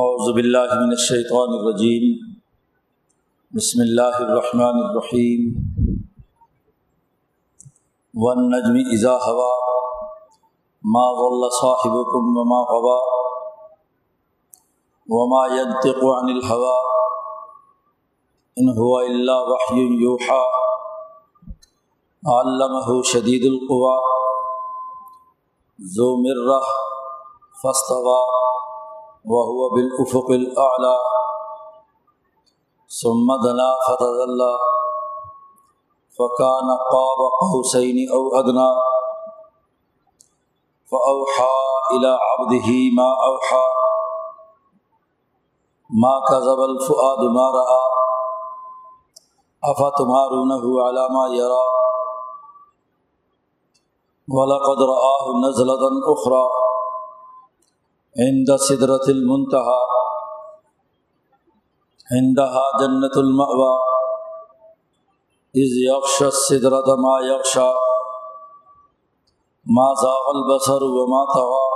اعوذ باللہ من الشیطان الرجیم۔ بسم اللہ الرحمن الرحیم۔ والنجم اذا ہوا ما ضل صاحبكم وما غوا۔ وما ينطق عن الهوى ان هو الا وحي يوحى علمه شدید القوا۔ ذو مرہ فاستوى وهو بالافق الاعلى ثم دنا فتدلى. فكان قاب قوسين او ادنى فاوحى الى عبده ما اوحى ما كذب الفؤاد ما راى افتمارونه على ما يرى. ولقد رآه نزلة أخرى. عند سدرة المنتهى. عندها جنة المأوى. إذ يغشى السدرة ما يغشى. ما زاغ البصر وما طغى.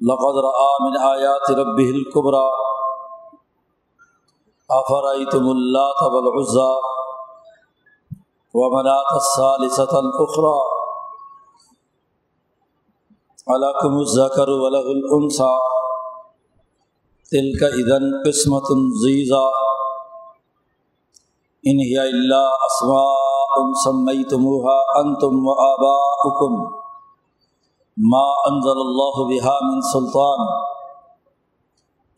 لقد رأى من آيات ربه الكبرى. أفرأيتم اللات والعزى ومنات الثالثة الأخرى. علاقم الزکر ولغ العنسا علکم الذکر وله الانثى تلك اذن قسمة ضیزہ ان هي الا اسماء سميتموها انتم وآباؤكم ما انزل الله بها من سلطان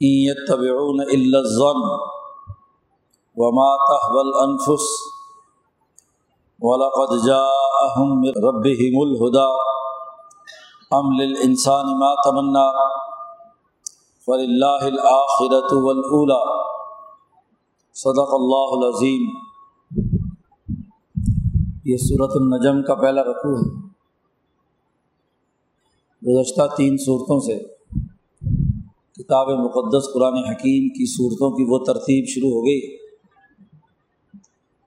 ان يتبعون الا الظن وما تهوى الانفس ولقد جاءهم من ربهم الهدى ام للانسان ما تمنا فللہ الآخرت والاولا صدق اللہ العظیم۔ یہ صورت النجم کا پہلا رقوع ہے۔ گزشتہ تین صورتوں سے کتاب مقدس قرآن حکیم کی صورتوں کی وہ ترتیب شروع ہو گئی،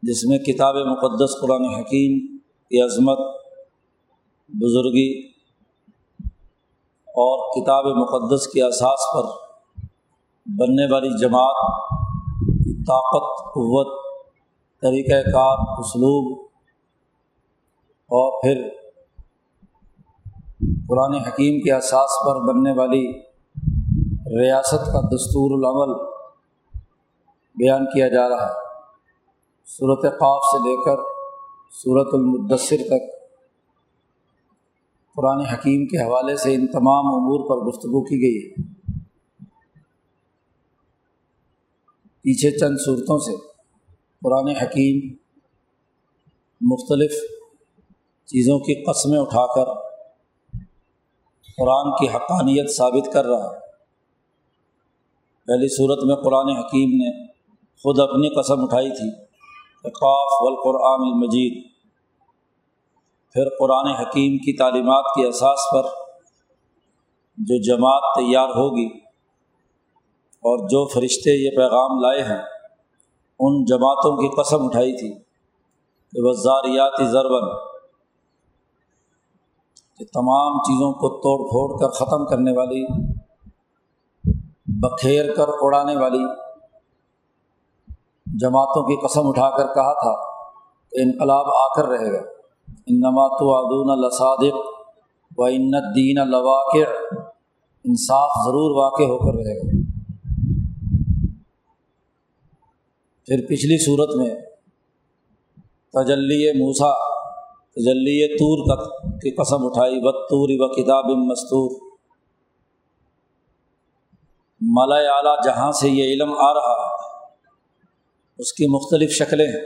جس میں کتاب مقدس قرآن حکیم کی عظمت، بزرگی اور کتاب مقدس کے اساس پر بننے والی جماعت کی طاقت، قوت طریقۂ کار، اسلوب اور پھر قرآن حکیم کے اساس پر بننے والی ریاست کا دستور العمل بیان کیا جا رہا ہے۔ صورت قاف سے لے کر صورت المدثر تک قرآن حکیم کے حوالے سے ان تمام امور پر گفتگو کی گئی ہے۔ پیچھے چند صورتوں سے قرآن حکیم مختلف چیزوں کی قسمیں اٹھا کر قرآن کی حقانیت ثابت کر رہا ہے۔ پہلی صورت میں قرآن حکیم نے خود اپنی قسم اٹھائی تھی قاف والقرآن المجید۔ پھر قرآن حکیم کی تعلیمات کے اساس پر جو جماعت تیار ہوگی اور جو فرشتے یہ پیغام لائے ہیں، ان جماعتوں کی قسم اٹھائی تھی کہ وہ زاریاتی ضربن کہ تمام چیزوں کو توڑ پھوڑ کر ختم کرنے والی، بکھیر کر اڑانے والی جماعتوں کی قسم اٹھا کر کہا تھا کہ انقلاب آ کر رہے گا۔ انما تو ادون الصادق و انت دین الواقع انصاف ضرور واقع ہو کر رہے گا۔ پھر پچھلی صورت میں تجلی موسا تجلی طور کی قسم اٹھائی بطور و کتاب مستور ملا اعلیٰ جہاں سے یہ علم آ رہا ہے، اس کی مختلف شکلیں ہیں۔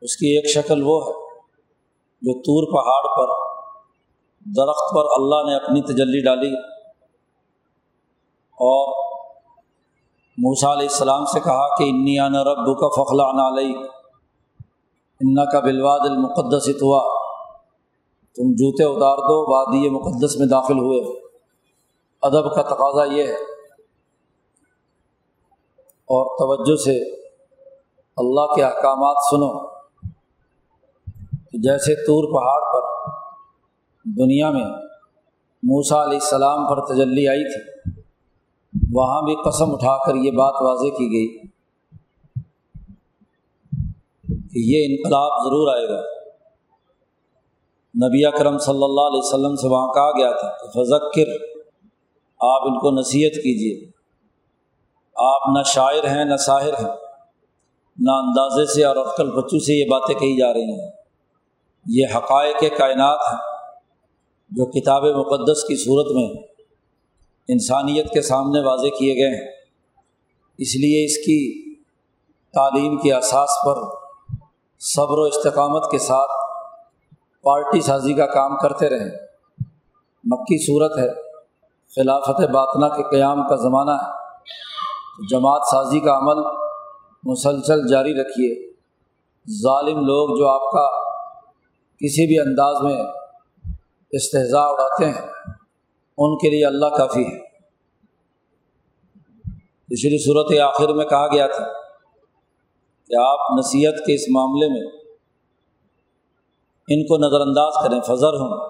اس کی ایک شکل وہ ہے۔ جو طور پہاڑ پر درخت پر اللہ نے اپنی تجلی ڈالی اور موسا علیہ السلام سے کہا کہ انی ان رب کا فخلا علیہ انا کا بلواد المقدس ہوا تم جوتے اتار دو، وادی مقدس میں داخل ہوئے۔ ادب کا تقاضا یہ ہے۔ اور توجہ سے اللہ کے احکامات سنو۔ جیسے طور پہاڑ پر دنیا میں موسا علیہ السلام پر تجلی آئی تھی، وہاں بھی قسم اٹھا کر یہ بات واضح کی گئی کہ یہ انقلاب ضرور آئے گا۔ نبی اکرم صلی اللہ علیہ وسلم سے وہاں کہا گیا تھا کہ فذکر، آپ ان کو نصیحت کیجیے آپ نہ شاعر ہیں، نہ شاعر ہیں۔ نہ اندازے سے اور عقل بچوں سے یہ باتیں کہی جا رہی ہیں۔ یہ حقائق کائنات ہیں جو کتاب مقدس کی صورت میں انسانیت کے سامنے واضح کیے گئے ہیں۔ اس لیے اس کی تعلیم کے اساس پر صبر و استقامت کے ساتھ پارٹی سازی کا کام کرتے رہیں مکی صورت ہے، خلافت باطنہ کے قیام کا زمانہ ہے۔ جماعت سازی کا عمل مسلسل جاری رکھیے۔ ظالم لوگ جو آپ کا کسی بھی انداز میں استحضاء اڑاتے ہیں، ان کے لیے اللہ کافی ہے۔ پچھلی صورت آخر میں کہا گیا تھا کہ آپ نصیحت کے اس معاملے میں ان کو نظر انداز کریں، فضر ہوں،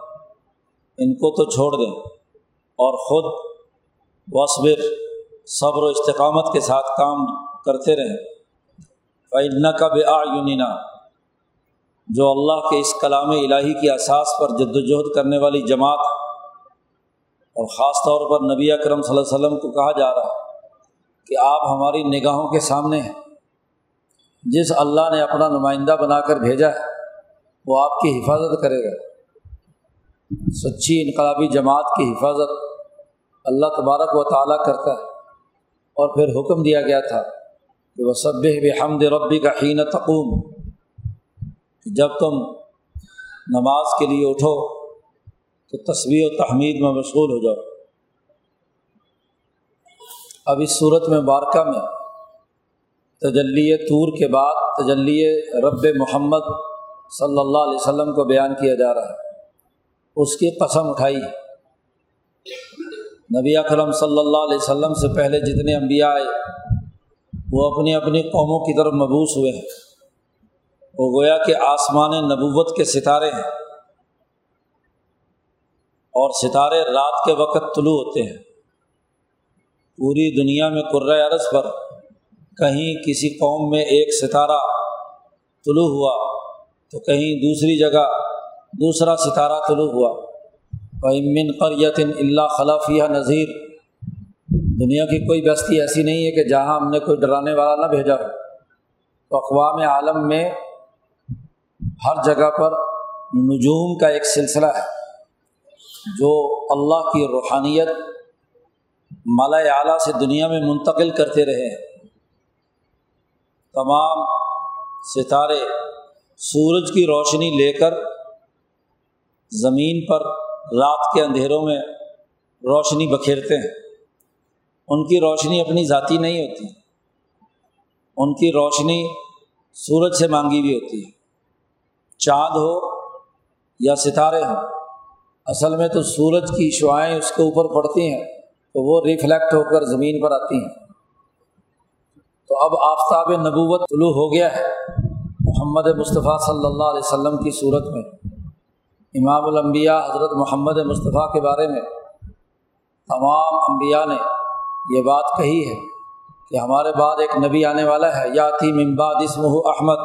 ان کو تو چھوڑ دیں اور خود وصبر صبر و استقامت کے ساتھ کام کرتے رہیں۔ فن کا بے آیونینا جو اللہ کے اس کلام الہی کی اساس پر جد وجہد کرنے والی جماعت اور خاص طور پر نبی اکرم صلی اللہ علیہ وسلم کو کہا جا رہا ہے کہ آپ ہماری نگاہوں کے سامنے ہیں۔ جس اللہ نے اپنا نمائندہ بنا کر بھیجا ہے، وہ آپ کی حفاظت کرے گا۔ سچی انقلابی جماعت کی حفاظت اللہ تبارک و تعالیٰ کرتا ہے۔ اور پھر حکم دیا گیا تھا کہ وہ سب حمد ربی کا حین تقوم۔ جب تم نماز کے لیے اٹھو تو تصویر و تحمید میں مشغول ہو جاؤ۔ اب اس صورت میں بارکہ میں تجلی طور کے بعد تجلی رب محمد صلی اللہ علیہ وسلم کو بیان کیا جا رہا ہے۔ اس کی قسم اٹھائی۔ نبی اکرم صلی اللہ علیہ وسلم سے پہلے جتنے انبیاء آئے، وہ اپنی اپنی قوموں کی طرف مبوس ہوئے۔ ہیں وہ گویا کہ آسمان نبوت کے ستارے ہیں۔ اور ستارے رات کے وقت طلوع ہوتے ہیں۔ پوری دنیا میں قرۂۂ عرض پر کہیں کسی قوم میں ایک ستارہ طلوع ہوا تو کہیں دوسری جگہ دوسرا ستارہ طلوع ہوا۔ من قریتن اللہ خلافیہ نذیر دنیا کی کوئی بستی ایسی نہیں ہے کہ جہاں ہم نے کوئی ڈرانے والا نہ بھیجا ہو۔ تو اقوام عالم میں ہر جگہ پر نجوم کا ایک سلسلہ ہے، جو اللہ کی روحانیت مالا اعلیٰ سے دنیا میں منتقل کرتے رہے تمام ستارے سورج کی روشنی لے کر زمین پر رات کے اندھیروں میں روشنی بکھیرتے ہیں۔ ان کی روشنی اپنی ذاتی نہیں ہوتی، ان کی روشنی سورج سے مانگی ہوئی ہوتی ہے۔ چاند ہو یا ستارے ہوں، اصل میں تو سورج کی شعائیں اس کے اوپر پڑتی ہیں، تو وہ ریفلیکٹ ہو کر زمین پر آتی ہیں۔ تو اب آفتاب نبوت طلوع ہو گیا ہے، محمد مصطفیٰ صلی اللہ علیہ وسلم کی صورت میں۔ امام الانبیاء حضرت محمد مصطفیٰ کے بارے میں تمام انبیاء نے یہ بات کہی ہے کہ ہمارے بعد ایک نبی آنے والا ہے یا تھی ممباد اسم احمد۔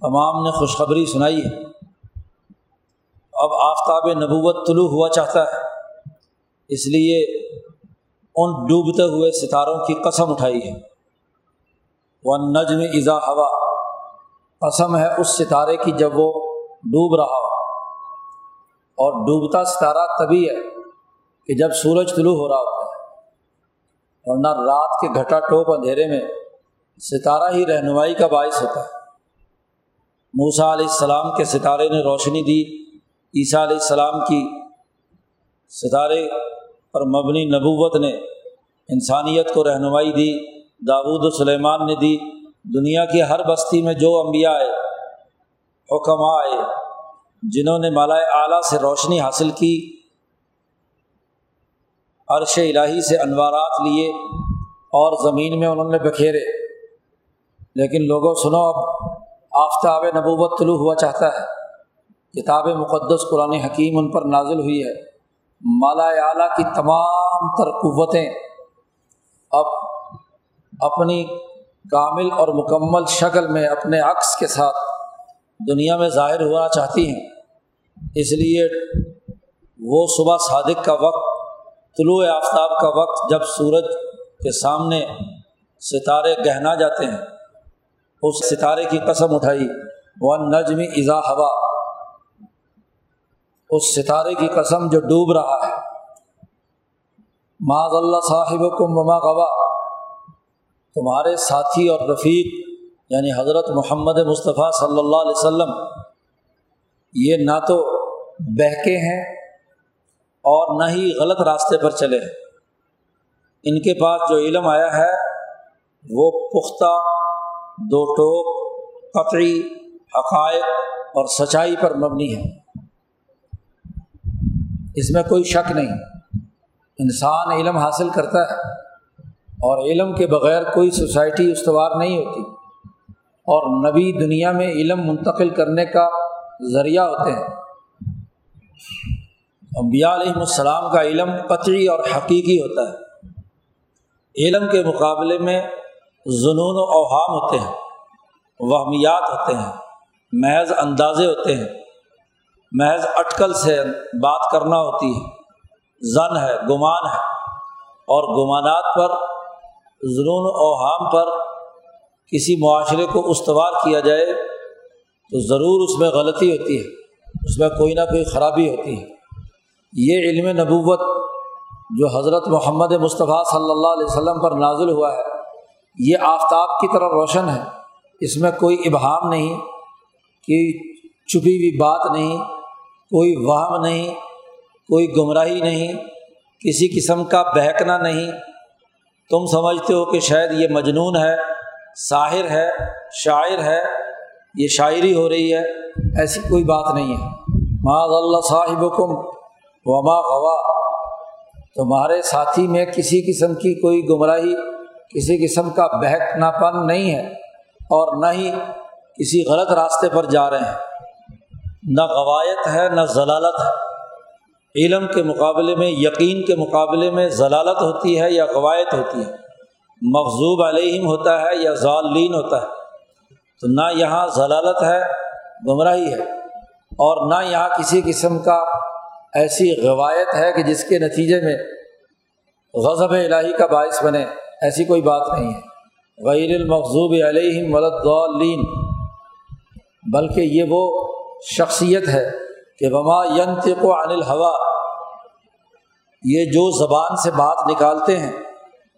تمام نے خوشخبری سنائی ہے۔ اب آفتاب نبوت طلوع ہوا چاہتا ہے۔ اس لیے ان ڈوبتے ہوئے ستاروں کی قسم اٹھائی ہے۔ وہ نجم ازا ہوا۔ قسم ہے اس ستارے کی جب وہ ڈوب رہا ہو۔ اور ڈوبتا ستارہ تبھی ہے کہ جب سورج طلوع ہو رہا ہوتا ہے۔ ورنہ رات کے گھٹا ٹوپ اندھیرے میں ستارہ ہی رہنمائی کا باعث ہوتا ہے۔ موسا علیہ السلام کے ستارے نے روشنی دی، عیسیٰ علیہ السلام کی ستارے پر مبنی نبوت نے انسانیت کو رہنمائی دی داود و سلیمان نے دی، دنیا کی ہر بستی میں جو انبیاء آئے حکم آئے، جنہوں نے مالا اعلیٰ سے روشنی حاصل کی، عرش الٰہی سے انوارات لیے اور زمین میں انہوں نے بکھیرے۔ لیکن لوگوں، سنو اب آفتاب نبوت طلوع ہوا چاہتا ہے۔ کتاب مقدس قرآن حکیم ان پر نازل ہوئی ہے۔ مالا اعلیٰ کی تمام تر قوتیں اب اپنی کامل اور مکمل شکل میں اپنے عکس کے ساتھ دنیا میں ظاہر ہونا چاہتی ہیں۔ اس لیے وہ صبح صادق کا وقت، طلوع آفتاب کا وقت جب سورج کے سامنے ستارے گہنا جاتے ہیں۔ اس ستارے کی قسم اٹھائی وہ نجم اضا ہوا۔ اس ستارے کی قسم جو ڈوب رہا ہے۔ معذ اللہ صاحب کو مما غوا۔ تمہارے ساتھی اور رفیق یعنی حضرت محمد مصطفیٰ صلی اللہ علیہ وسلم، یہ نہ تو بہکے ہیں اور نہ ہی غلط راستے پر چلے۔ ہیں ان کے پاس جو علم آیا ہے، وہ پختہ دو ٹوک قطعی حقائق اور سچائی پر مبنی ہے۔ اس میں کوئی شک نہیں۔ انسان علم حاصل کرتا ہے اور علم کے بغیر کوئی سوسائٹی استوار نہیں ہوتی۔ اور نبی دنیا میں علم منتقل کرنے کا ذریعہ ہوتے ہیں۔ انبیاء علیہم السلام کا علم قطعی اور حقیقی ہوتا ہے۔ علم کے مقابلے میں جنون و اوہام ہوتے ہیں، وہمیات ہوتے ہیں، محض اندازے ہوتے ہیں، محض اٹکل سے بات کرنا ہوتی ہے۔ زن ہے، گمان ہے۔ اور گمانات پر ضرون و اوہام پر کسی معاشرے کو استوار کیا جائے تو ضرور اس میں غلطی ہوتی ہے، اس میں کوئی نہ کوئی خرابی ہوتی ہے۔ یہ علم نبوت جو حضرت محمد مصطفیٰ صلی اللہ علیہ وسلم پر نازل ہوا ہے یہ آفتاب کی طرح روشن ہے۔ اس میں کوئی ابہام نہیں کہ چھپی ہوئی بات نہیں، کوئی وہم نہیں، کوئی گمراہی نہیں، کسی قسم کا بہکنا نہیں۔ تم سمجھتے ہو کہ شاید یہ مجنون ہے، ساحر ہے، شاعر ہے، یہ شاعری ہو رہی ہے۔ ایسی کوئی بات نہیں ہے۔ معاذ اللہ صاحب کم وما غوا تمہارے ساتھی میں کسی قسم کی کوئی گمراہی کسی قسم کا بہکنا پن نہیں ہے اور نہ ہی کسی غلط راستے پر جا رہے ہیں۔ نہ غوایت ہے، نہ ضلالت ہے۔ علم کے مقابلے میں، یقین کے مقابلے میں ضلالت ہوتی ہے یا غوایت ہوتی ہے۔ مغزوب علیہم ہوتا ہے یا ضالین ہوتا ہے۔ تو نہ یہاں ضلالت ہے، گمراہی ہے۔ اور نہ یہاں کسی قسم کا ایسی غوایت ہے کہ جس کے نتیجے میں غضب الہی کا باعث بنے۔ ایسی کوئی بات نہیں ہے۔ غیر المقوب علیہم ولدین بلکہ یہ وہ شخصیت ہے کہ وما ینتق عن الحوا یہ جو زبان سے بات نکالتے ہیں،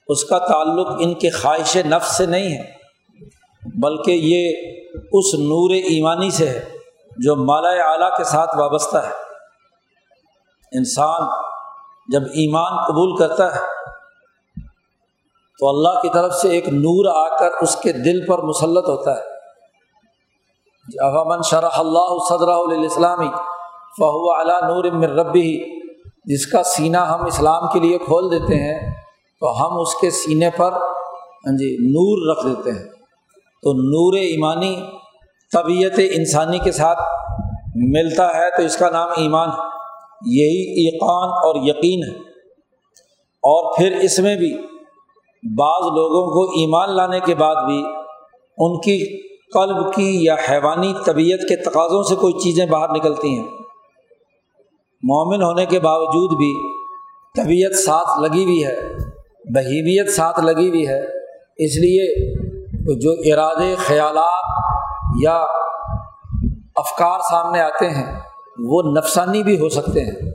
اس کا تعلق ان کے خواہش نفس سے نہیں ہے، بلکہ یہ اس نور ایمانی سے ہے جو مالا اعلیٰ کے ساتھ وابستہ ہے۔ انسان جب ایمان قبول کرتا ہے تو اللہ کی طرف سے ایک نور آ کر اس کے دل پر مسلط ہوتا ہے۔ امن شرح اللہ صدر الاسلامی فہو اعلیٰ نور ربی جس کا سینہ ہم اسلام کے لیے کھول دیتے ہیں، تو ہم اس کے سینے پر ہاں جی نور رکھ دیتے ہیں۔ تو نور ایمانی طبیعت انسانی کے ساتھ ملتا ہے، تو اس کا نام ایمان یہی ایقان اور یقین ہے۔ اور پھر اس میں بھی بعض لوگوں کو ایمان لانے کے بعد بھی ان کی قلب کی یا حیوانی طبیعت کے تقاضوں سے کوئی چیزیں باہر نکلتی ہیں۔ مومن ہونے کے باوجود بھی طبیعت ساتھ لگی ہوئی ہے بہیمیت ساتھ لگی ہوئی ہے۔ اس لیے جو ارادے، خیالات یا افکار سامنے آتے ہیں، وہ نفسانی بھی ہو سکتے ہیں۔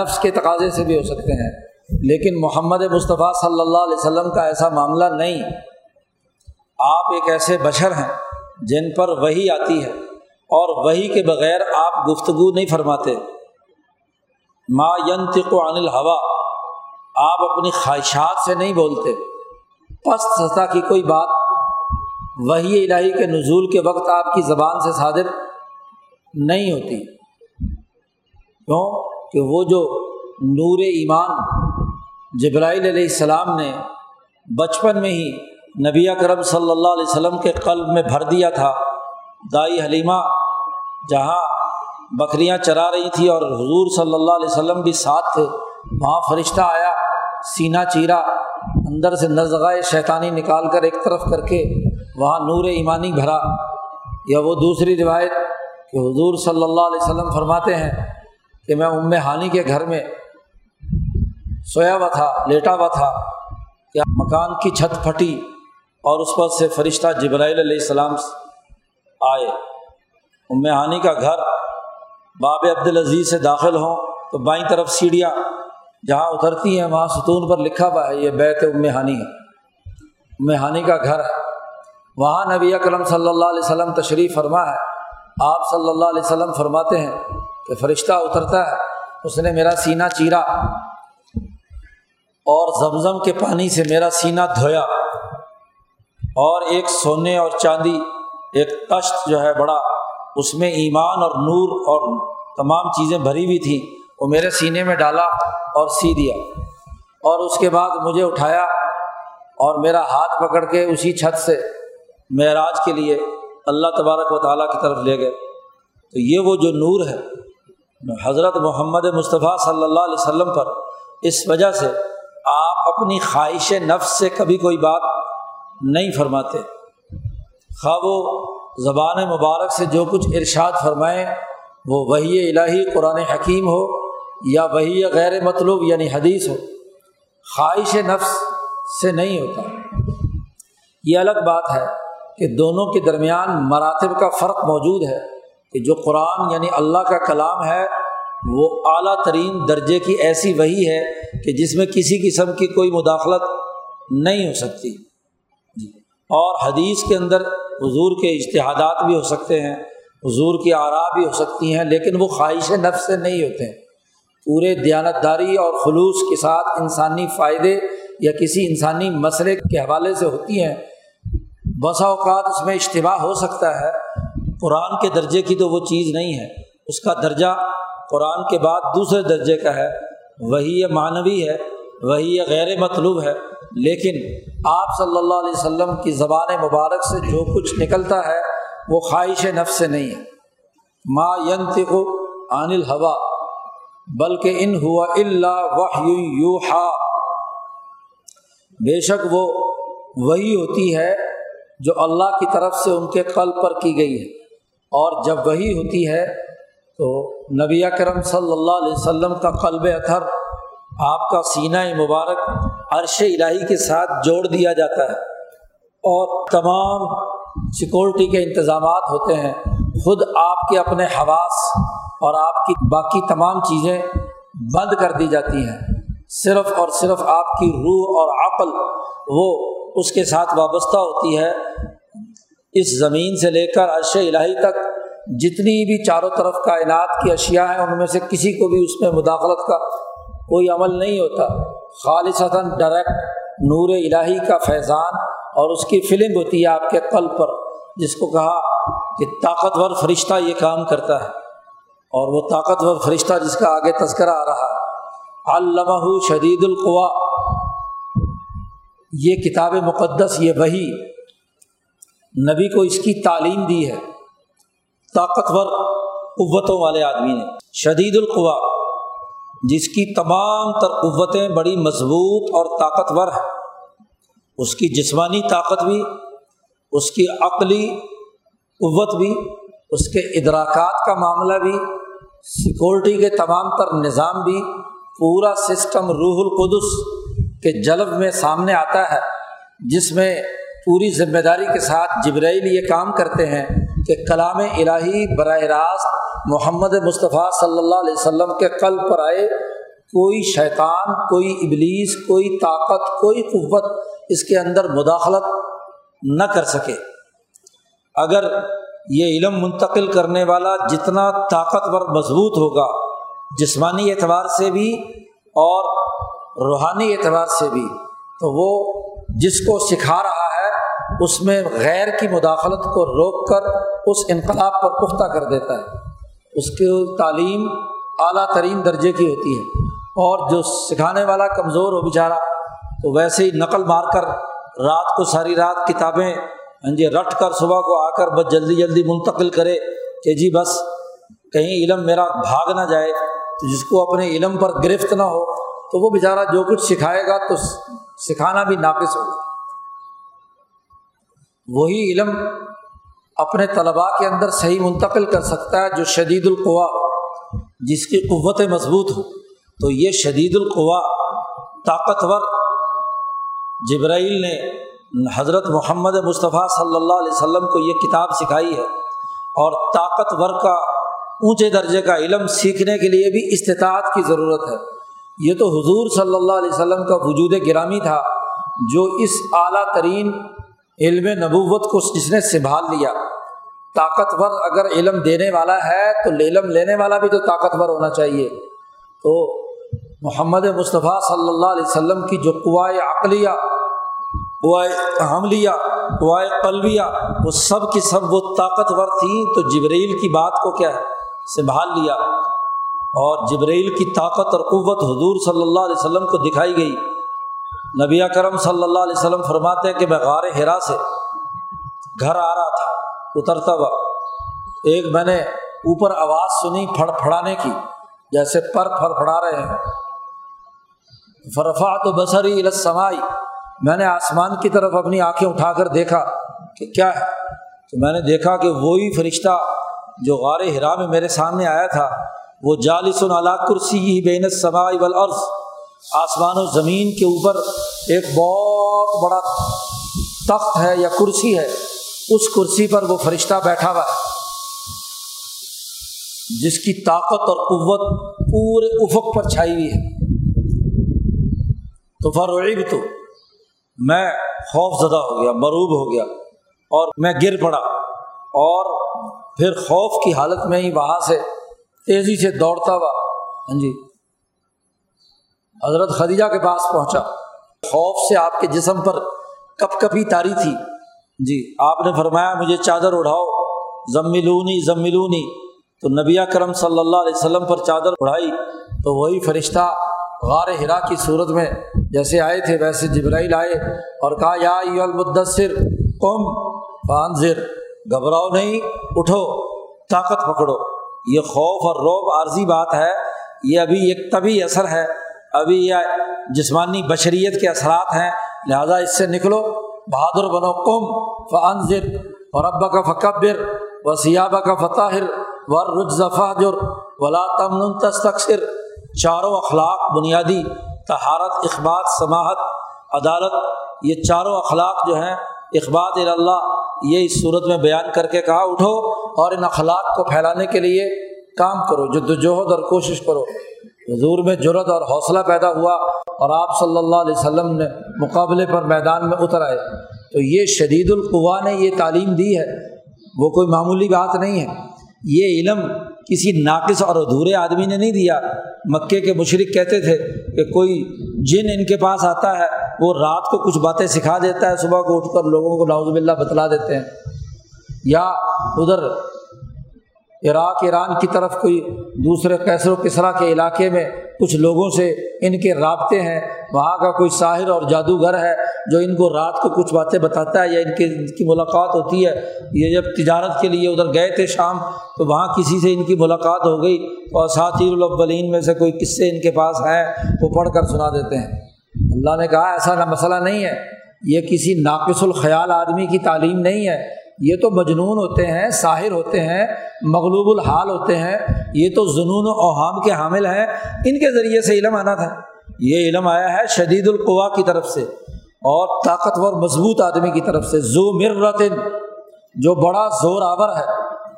نفس کے تقاضے سے بھی ہو سکتے ہیں۔ لیکن محمد مصطفیٰ صلی اللہ علیہ وسلم کا ایسا معاملہ نہیں۔ آپ ایک ایسے بشر ہیں جن پر وہی آتی ہے اور وہی کے بغیر آپ گفتگو نہیں فرماتے۔ ما ینتق عن الحوا آپ اپنی خواہشات سے نہیں بولتے۔ پست سطح کی کوئی بات وہی الہی کے نزول کے وقت آپ کی زبان سے صادر نہیں ہوتی۔ کیوں؟ کہ وہ جو نور ایمان جبرائیل علیہ السلام نے بچپن میں ہی نبی کرم صلی اللہ علیہ وسلم کے قلب میں بھر دیا تھا۔ دائی حلیمہ، جہاں بکریاں چرا رہی تھی اور حضور صلی اللہ علیہ وسلم بھی ساتھ تھے، وہاں فرشتہ آیا، سینہ چیرا، اندر سے نزغۂ شیطانی نکال کر ایک طرف کر کے وہاں نور ایمانی بھرا۔ یا وہ دوسری روایت کہ حضور صلی اللہ علیہ وسلم فرماتے ہیں کہ میں ام ہانی کے گھر میں سویا ہوا تھا، لیٹا ہوا تھا۔ کہ مکان کی چھت پھٹی اور اس پر سے فرشتہ جبرائیل علیہ السلام آئے۔ ام ہانی کا گھر باب عبدالعزیز سے داخل ہوں تو بائیں طرف سیڑھیاں جہاں اترتی ہیں، وہاں ستون پر لکھا ہوا ہے، یہ بیت ام ہانی ہے۔ ام ہانی کا گھر ہے وہاں نبی اکرم صلی اللہ علیہ وسلم تشریف فرما ہے۔ آپ صلی اللہ علیہ وسلم فرماتے ہیں کہ فرشتہ اترتا ہے، اس نے میرا سینہ چیرا۔ اور زمزم کے پانی سے میرا سینہ دھویا اور ایک سونے اور چاندی، ایک تشت جو ہے بڑا، اس میں ایمان اور نور اور تمام چیزیں بھری ہوئی تھیں، وہ میرے سینے میں ڈالا اور سی دیا اور اس کے بعد مجھے اٹھایا اور میرا ہاتھ پکڑ کے اسی چھت سے معراج کے لیے اللہ تبارک و تعالیٰ کی طرف لے گئے۔ تو یہ وہ جو نور ہے، حضرت محمد مصطفیٰ صلی اللہ علیہ وسلم پر، اس وجہ سے اپنی خواہش نفس سے کبھی کوئی بات نہیں فرماتے۔ خواہ وہ زبان مبارک سے جو کچھ ارشاد فرمائیں، وہ وہی الہی قرآن حکیم ہو یا وہی غیر مطلوب یعنی حدیث ہو۔ خواہش نفس سے نہیں ہوتا۔ یہ الگ بات ہے کہ دونوں کے درمیان مراتب کا فرق موجود ہے کہ جو قرآن یعنی اللہ کا کلام ہے وہ اعلیٰ ترین درجے کی ایسی وہی ہے کہ جس میں کسی قسم کی کوئی مداخلت نہیں ہو سکتی۔ اور حدیث کے اندر حضور کے اشتہادات بھی ہو سکتے ہیں، حضور کی آرا بھی ہو سکتی ہیں، لیکن وہ خواہش نفس سے نہیں ہوتے۔ ہیں پورے دیانتداری اور خلوص کے ساتھ انسانی فائدے یا کسی انسانی مسئلے کے حوالے سے ہوتی ہیں۔ بسا اوقات اس میں اجتباع ہو سکتا ہے، قرآن کے درجے کی تو وہ چیز نہیں ہے۔ اس کا درجہ قرآن کے بعد دوسرے درجے کا ہے۔ وہی یہ معنوی ہے، وہی یہ غیر مطلوب ہے۔ لیکن آپ صلی اللہ علیہ وسلم کی زبان مبارک سے جو کچھ نکلتا ہے، وہ خواہش نفس سے نہیں۔ ہے ما ینتق عن الحوا بلکہ ان ہوا اللہ یو بے شک وہ وہی ہوتی ہے جو اللہ کی طرف سے ان کے قلب پر کی گئی ہے۔ اور جب وہی ہوتی ہے، تو نبی کرم صلی اللہ علیہ وسلم کا قلب اتھر آپ کا سینہ مبارک عرش الہی کے ساتھ جوڑ دیا جاتا ہے۔ اور تمام سیکورٹی کے انتظامات ہوتے ہیں۔ خود آپ کے اپنے حواس اور آپ کی باقی تمام چیزیں بند کر دی جاتی ہیں۔ صرف اور صرف آپ کی روح اور عقل وہ اس کے ساتھ وابستہ ہوتی ہے۔ اس زمین سے لے کر عرش الہی تک جتنی بھی چاروں طرف کائنات کی اشیاء ہیں، ان میں سے کسی کو بھی اس میں مداخلت کا کوئی عمل نہیں ہوتا۔ خالصتاً ڈائریکٹ نور الہی کا فیضان اور اس کی فلم ہوتی ہے آپ کے قلب پر، جس کو کہا کہ طاقتور فرشتہ یہ کام کرتا ہے۔ اور وہ طاقتور فرشتہ جس کا آگے تذکرہ آ رہا ہے۔ علامہ شدید القوا۔ یہ کتاب مقدس، یہ وہی نبی کو اس کی تعلیم دی ہے۔ طاقتور قوتوں والے آدمی نے۔ شدید القوا جس کی تمام تر قوتیں بڑی مضبوط اور طاقتور ہیں۔ اس کی جسمانی طاقت بھی، اس کی عقلی قوت بھی، اس کے ادراکات کا معاملہ بھی، سیکورٹی کے تمام تر نظام بھی، پورا سسٹم روح القدس کے جلب میں سامنے آتا ہے، جس میں پوری ذمہ داری کے ساتھ جبرائیل یہ کام کرتے ہیں۔ کہ کلام الہی براہ راست محمد مصطفیٰ صلی اللہ علیہ وسلم کے قلب پر آئے، کوئی شیطان، کوئی ابلیس، کوئی طاقت، کوئی قوت اس کے اندر مداخلت نہ کر سکے۔ اگر یہ علم منتقل کرنے والا جتنا طاقتور مضبوط ہوگا، جسمانی اعتبار سے بھی اور روحانی اعتبار سے بھی، تو وہ جس کو سکھا رہا ہے اس میں غیر کی مداخلت کو روک کر اس انقلاب پر پختہ کر دیتا ہے۔ اس کی تعلیم اعلیٰ ترین درجے کی ہوتی ہے۔ اور جو سکھانے والا کمزور ہو بیچارہ، تو ویسے ہی نقل مار کر رات کو ساری رات کتابیں ہاں جی رٹ کر صبح کو آ کر بس جلدی جلدی منتقل کرے کہ جی بس کہیں علم میرا بھاگ نہ جائے، تو جس کو اپنے علم پر گرفت نہ ہو، تو وہ بیچارہ جو کچھ سکھائے گا تو سکھانا بھی ناقص ہوگا۔ وہی علم اپنے طلباء کے اندر صحیح منتقل کر سکتا ہے جو شدید القوا، جس کی قوت مضبوط ہو۔ تو یہ شدید القوا طاقتور جبرائیل نے حضرت محمد مصطفیٰ صلی اللہ علیہ وسلم کو یہ کتاب سکھائی ہے۔ اور طاقتور کا اونچے درجے کا علم سیکھنے کے لیے بھی استطاعت کی ضرورت ہے۔ یہ تو حضور صلی اللہ علیہ وسلم کا وجود گرامی تھا، جو اس اعلیٰ ترین علم نبوت کو جس نے سنبھال لیا۔ طاقتور اگر علم دینے والا ہے تو علم لینے والا بھی تو طاقتور ہونا چاہیے۔ تو محمد مصطفیٰ صلی اللہ علیہ وسلم کی جو قوائے عقلیہ قوائے حملیہ قوائے قلبیہ وہ سب کی سب وہ طاقتور تھیں۔ تو جبریل کی بات کو کیا ہے؟ سنبھال لیا۔ اور جبریل کی طاقت اور قوت حضور صلی اللہ علیہ وسلم کو دکھائی گئی۔ نبی کرم صلی اللہ علیہ وسلم فرماتے ہیں کہ میں غار ہرا سے گھر آ رہا تھا، اترتا ہوا۔ ایک میں نے اوپر آواز سنی پھڑ پھڑانے کی، جیسے پر پھڑ پھڑا رہے ہیں۔ فرفا تو بصری السمائی میں نے آسمان کی طرف اپنی آنکھیں اٹھا کر دیکھا کہ کیا ہے۔ تو میں نے دیکھا کہ وہی فرشتہ جو غار ہرا میں میرے سامنے آیا تھا، وہ جالس کرسی ہی بین سمائی والارض۔ آسمان و زمین کے اوپر ایک بہت بڑا تخت ہے یا کرسی ہے، اس کرسی پر وہ فرشتہ بیٹھا ہوا ہے، جس کی طاقت اور قوت پورے افق پر چھائی ہوئی ہے۔ تو فروغ تو میں خوف زدہ ہو گیا، مروب ہو گیا اور میں گر پڑا اور پھر خوف کی حالت میں ہی وہاں سے تیزی سے دوڑتا ہوا۔ ہاں جی۔ حضرت خدیجہ کے پاس پہنچا۔ خوف سے آپ کے جسم پر کپ کپی تاری تھی۔ جی آپ نے فرمایا، مجھے چادر اڑاؤ۔ ضملونی ضملونی تو نبی کرم صلی اللہ علیہ وسلم پر چادر اڑائی۔ تو وہی فرشتہ غار ہرا کی صورت میں جیسے آئے تھے، ویسے جبرائیل آئے اور کہا، یا المدثر، قم فانذر۔ گھبراؤ نہیں، اٹھو، طاقت پکڑو۔ یہ خوف اور روب عارضی بات ہے۔ یہ ابھی ایک طبی اثر ہے۔ ابھی یہ جسمانی بشریت کے اثرات ہیں، لہٰذا اس سے نکلو۔ بہادر بنو قم، فانذر اور ابا کا فکبر و سیابہ کا فتح ور رجفاجر ولا تمن تستقصر چاروں اخلاق بنیادی تہارت اخبات، سماحت، عدالت، یہ چاروں اخلاق جو ہیں، اخبات اللہ یہ اس صورت میں بیان کر کے کہا، اٹھو اور ان اخلاق کو پھیلانے کے لیے کام کرو، جد وجہد اور کوشش کرو۔ حضور میں جرت اور حوصلہ پیدا ہوا اور آپ صلی اللہ علیہ وسلم نے مقابلے پر میدان میں اتر آئے۔ تو یہ شدید القوا نے یہ تعلیم دی ہے۔ وہ کوئی معمولی بات نہیں ہے۔ یہ علم کسی ناقص اور ادھورے آدمی نے نہیں دیا۔ مکے کے مشرق کہتے تھے کہ کوئی جن ان کے پاس آتا ہے، وہ رات کو کچھ باتیں سکھا دیتا ہے۔ صبح کو اٹھ کر لوگوں کو ناؤز باللہ بتلا دیتے ہیں۔ یا ادھر عراق، ایران کی طرف کوئی دوسرے کیسر و کسرا کے علاقے میں کچھ لوگوں سے ان کے رابطے ہیں، وہاں کا کوئی ساحر اور جادوگر ہے جو ان کو رات کو کچھ باتیں بتاتا ہے یا ان کے، ان کی ملاقات ہوتی ہے، یہ جب تجارت کے لیے ادھر گئے تھے شام، تو وہاں کسی سے ان کی ملاقات ہو گئی اور ساتیر الاولین میں سے کوئی قصے ان کے پاس ہیں، وہ پڑھ کر سنا دیتے ہیں۔ اللہ نے کہا ایسا مسئلہ نہیں ہے، یہ کسی ناقص الخیال آدمی کی تعلیم نہیں ہے یہ تو مجنون ہوتے ہیں، ساحر ہوتے ہیں، مغلوب الحال ہوتے ہیں، یہ تو جنون و اوہام کے حامل ہیں۔ ان کے ذریعے سے علم آنا تھا۔ یہ علم آیا ہے شدید القوا کی طرف سے اور طاقتور مضبوط آدمی کی طرف سے۔ زو مرتن، جو بڑا زور آور ہے،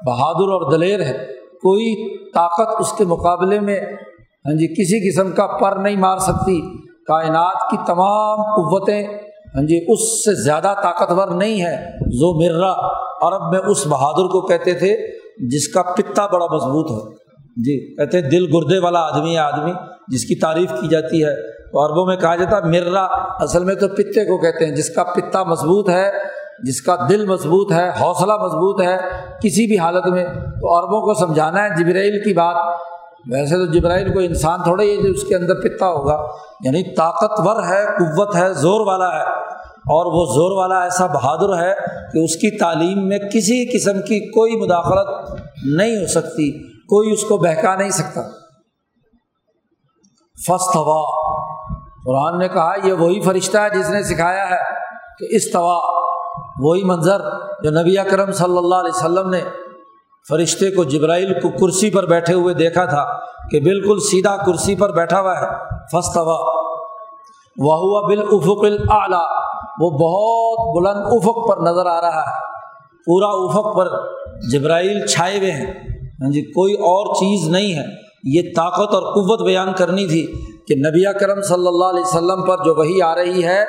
بہادر اور دلیر ہے۔ کوئی طاقت اس کے مقابلے میں ہاں جی کسی قسم کا پر نہیں مار سکتی۔ کائنات کی تمام قوتیں ہاں جی اس سے زیادہ طاقتور نہیں ہے زو مرا عرب میں اس بہادر کو کہتے تھے جس کا پتا بڑا مضبوط ہو جی کہتے دل گردے والا آدمی ہے، آدمی جس کی تعریف کی جاتی ہے۔ تو عربوں میں کہا جاتا ہے اصل میں تو پتے کو کہتے ہیں۔ جس کا پتا مضبوط ہے، جس کا دل مضبوط ہے، حوصلہ مضبوط ہے، کسی بھی حالت میں۔ تو عربوں کو سمجھانا ہے، جبرائیل کی بات ویسے تو جبرائیل کو انسان تھوڑا ہی اس کے اندر پتا ہوگا یعنی طاقتور ہے، قوت ہے، زور والا ہے، اور وہ زور والا ایسا بہادر ہے کہ اس کی تعلیم میں کسی قسم کی کوئی مداخلت نہیں ہو سکتی، کوئی اس کو بہکا نہیں سکتا۔ فسٹ ہوا قرآن نے کہا، یہ وہی فرشتہ ہے جس نے سکھایا ہے کہ اس طوا وہی منظر جو نبی اکرم صلی اللہ علیہ وسلم نے فرشتے کو جبرائیل کو کرسی پر بیٹھے ہوئے دیکھا تھا کہ بالکل سیدھا کرسی پر بیٹھا ہوا ہے۔ فس طوا وہ ہوا بالافق اعلیٰ وہ بہت بلند افق پر نظر آ رہا ہے۔ پورا افق پر جبرائیل چھائے ہوئے ہیں۔ ہاں جی کوئی اور چیز نہیں ہے۔ یہ طاقت اور قوت بیان کرنی تھی کہ نبی کرم صلی اللہ علیہ وسلم پر جو وہی آ رہی ہے،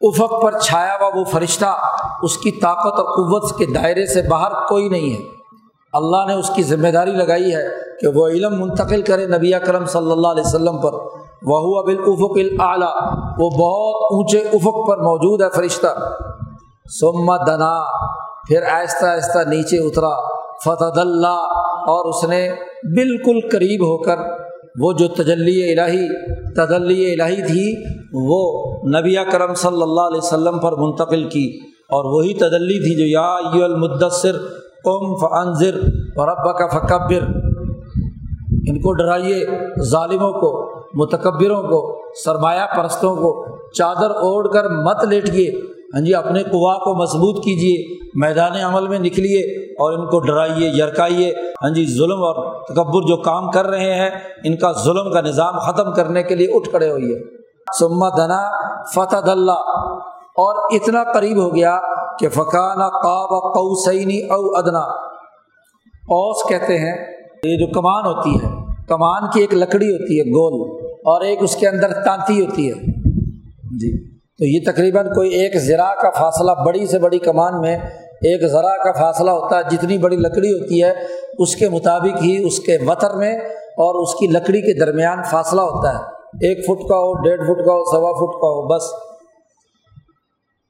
افق پر چھایا ہوا وہ فرشتہ، اس کی طاقت اور قوت کے دائرے سے باہر کوئی نہیں ہے۔ اللہ نے اس کی ذمہ داری لگائی ہے کہ وہ علم منتقل کرے نبی کرم صلی اللہ علیہ وسلم پر۔ وہ افق العلیٰ وہ بہت اونچے افق پر موجود ہے فرشتہ۔ سما دنا، پھر آہستہ آہستہ نیچے اترا۔ فتح اللہ اور اس نے بالکل قریب ہو کر وہ جو تجلی الہی تجلی الہی تھی، وہ نبی کرم صلی اللہ علیہ وسلم پر منتقل کی۔ اور وہی تجلی تھی جو یا المدثر قم فنظر اور ابا کا فکبر۔ ان کو ڈرائیے ظالموں کو، متکبروں کو، سرمایہ پرستوں کو۔ چادر اوڑھ کر مت لیٹیے۔ ہاں جی اپنے قوا کو مضبوط کیجیے۔ میدان عمل میں نکلیے اور ان کو ڈرائیے، یرکائیے۔ ہاں جی ظلم اور تکبر جو کام کر رہے ہیں، ان کا ظلم کا نظام ختم کرنے کے لیے اٹھ کھڑے ہوئیے۔ سما دنا فتح اللہ اور اتنا قریب ہو گیا کہ فقانہ قاب قوسینی او ادنا اوس کہتے ہیں، یہ جو کمان ہوتی ہے، کمان کی ایک لکڑی ہوتی ہے، گول، اور ایک اس کے اندر تانتی ہوتی ہے۔ جی۔ تو یہ تقریباً کوئی ایک زرا کا فاصلہ بڑی سے بڑی کمان میں ایک ذرا کا فاصلہ ہوتا ہے، جتنی بڑی لکڑی ہوتی ہے، اس کے مطابق ہی اس کے وطر میں اور اس کی لکڑی کے درمیان فاصلہ ہوتا ہے۔ ایک فٹ کا ہو، ڈیڑھ فٹ کا ہو، سوا فٹ کا ہو، بس۔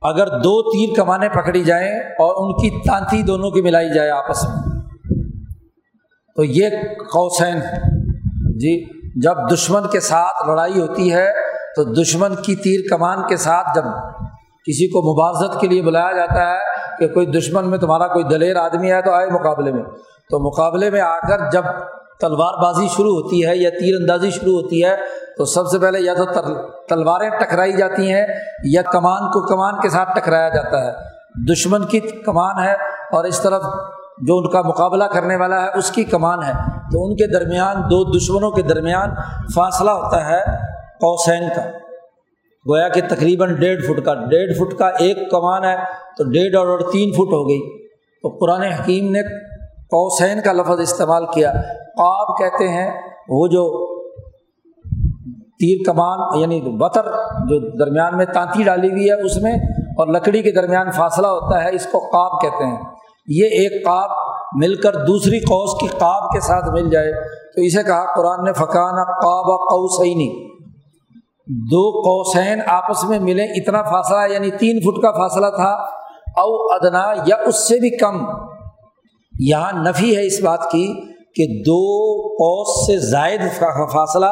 اگر دو تیر کمانے پکڑی جائیں اور ان کی تانتی دونوں کی ملائی جائے آپس میں۔ تو یہ قوسین جی جب دشمن کے ساتھ لڑائی ہوتی ہے، تو دشمن کی تیر کمان کے ساتھ جب کسی کو مباضت کے لیے بلایا جاتا ہے کہ کوئی دشمن میں تمہارا کوئی دلیر آدمی ہے تو آئے مقابلے میں۔ تو مقابلے میں آ کر جب تلوار بازی شروع ہوتی ہے یا تیر اندازی شروع ہوتی ہے تو سب سے پہلے یا تو تلواریں ٹکرائی جاتی ہیں یا کمان کو کمان کے ساتھ ٹکرایا جاتا ہے۔ دشمن کی کمان ہے اور اس طرف جو ان کا مقابلہ کرنے والا ہے، اس کی کمان ہے۔ تو ان کے درمیان، دو دشمنوں کے درمیان فاصلہ ہوتا ہے قوسین کا۔ گویا کہ تقریباً ڈیڑھ فٹ کا، ڈیڑھ فٹ کا ایک کمان ہے تو ڈیڑھ اور تین فٹ ہو گئی۔ تو قرآن حکیم نے قوسین کا لفظ استعمال کیا۔ قاب کہتے ہیں وہ جو تیر کمان یعنی بطر جو درمیان میں تانتی ڈالی ہوئی ہے اس میں اور لکڑی کے درمیان فاصلہ ہوتا ہے، اس کو قاب کہتے ہیں۔ یہ ایک قاب مل کر دوسری قوس کی قاب کے ساتھ مل جائے۔ تو اسے کہا، قرآن نے فقانہ قاب قوسینی دو قوسین آپس میں ملے اتنا فاصلہ یعنی تین فٹ کا فاصلہ تھا۔ او ادنا یا اس سے بھی کم۔ یہاں نفی ہے اس بات کی کہ دو قوس سے زائد فاصلہ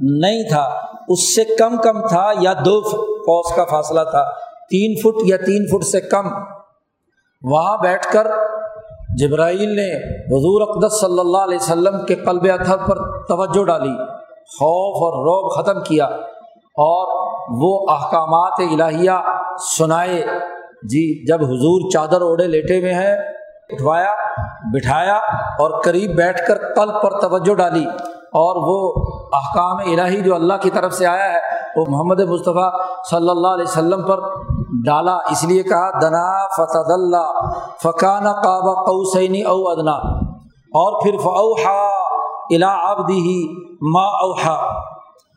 نہیں تھا۔ اس سے کم کم تھا یا دو قوس کا فاصلہ تھا۔ تین فٹ یا تین فٹ سے کم۔ وہاں بیٹھ کر جبرائیل نے حضور اقدس صلی اللہ علیہ وسلم کے قلب اتھر پر توجہ ڈالی۔ خوف اور روب ختم کیا اور وہ احکامات الہیہ سنائے۔ جی جب حضور چادر اوڑے لیٹے ہوئے ہیں، اٹھوایا، بٹھایا اور قریب بیٹھ کر قلب پر توجہ ڈالی اور وہ احکام الہی جو اللہ کی طرف سے آیا ہے، وہ محمد مصطفیٰ صلی اللہ علیہ وسلم پر ڈالا۔ اس لیے کہا، دنا فتح اللہ فقان قاب قوسینی او ادنا۔ اور پھر فوحا الا آبدی ما اوحا۔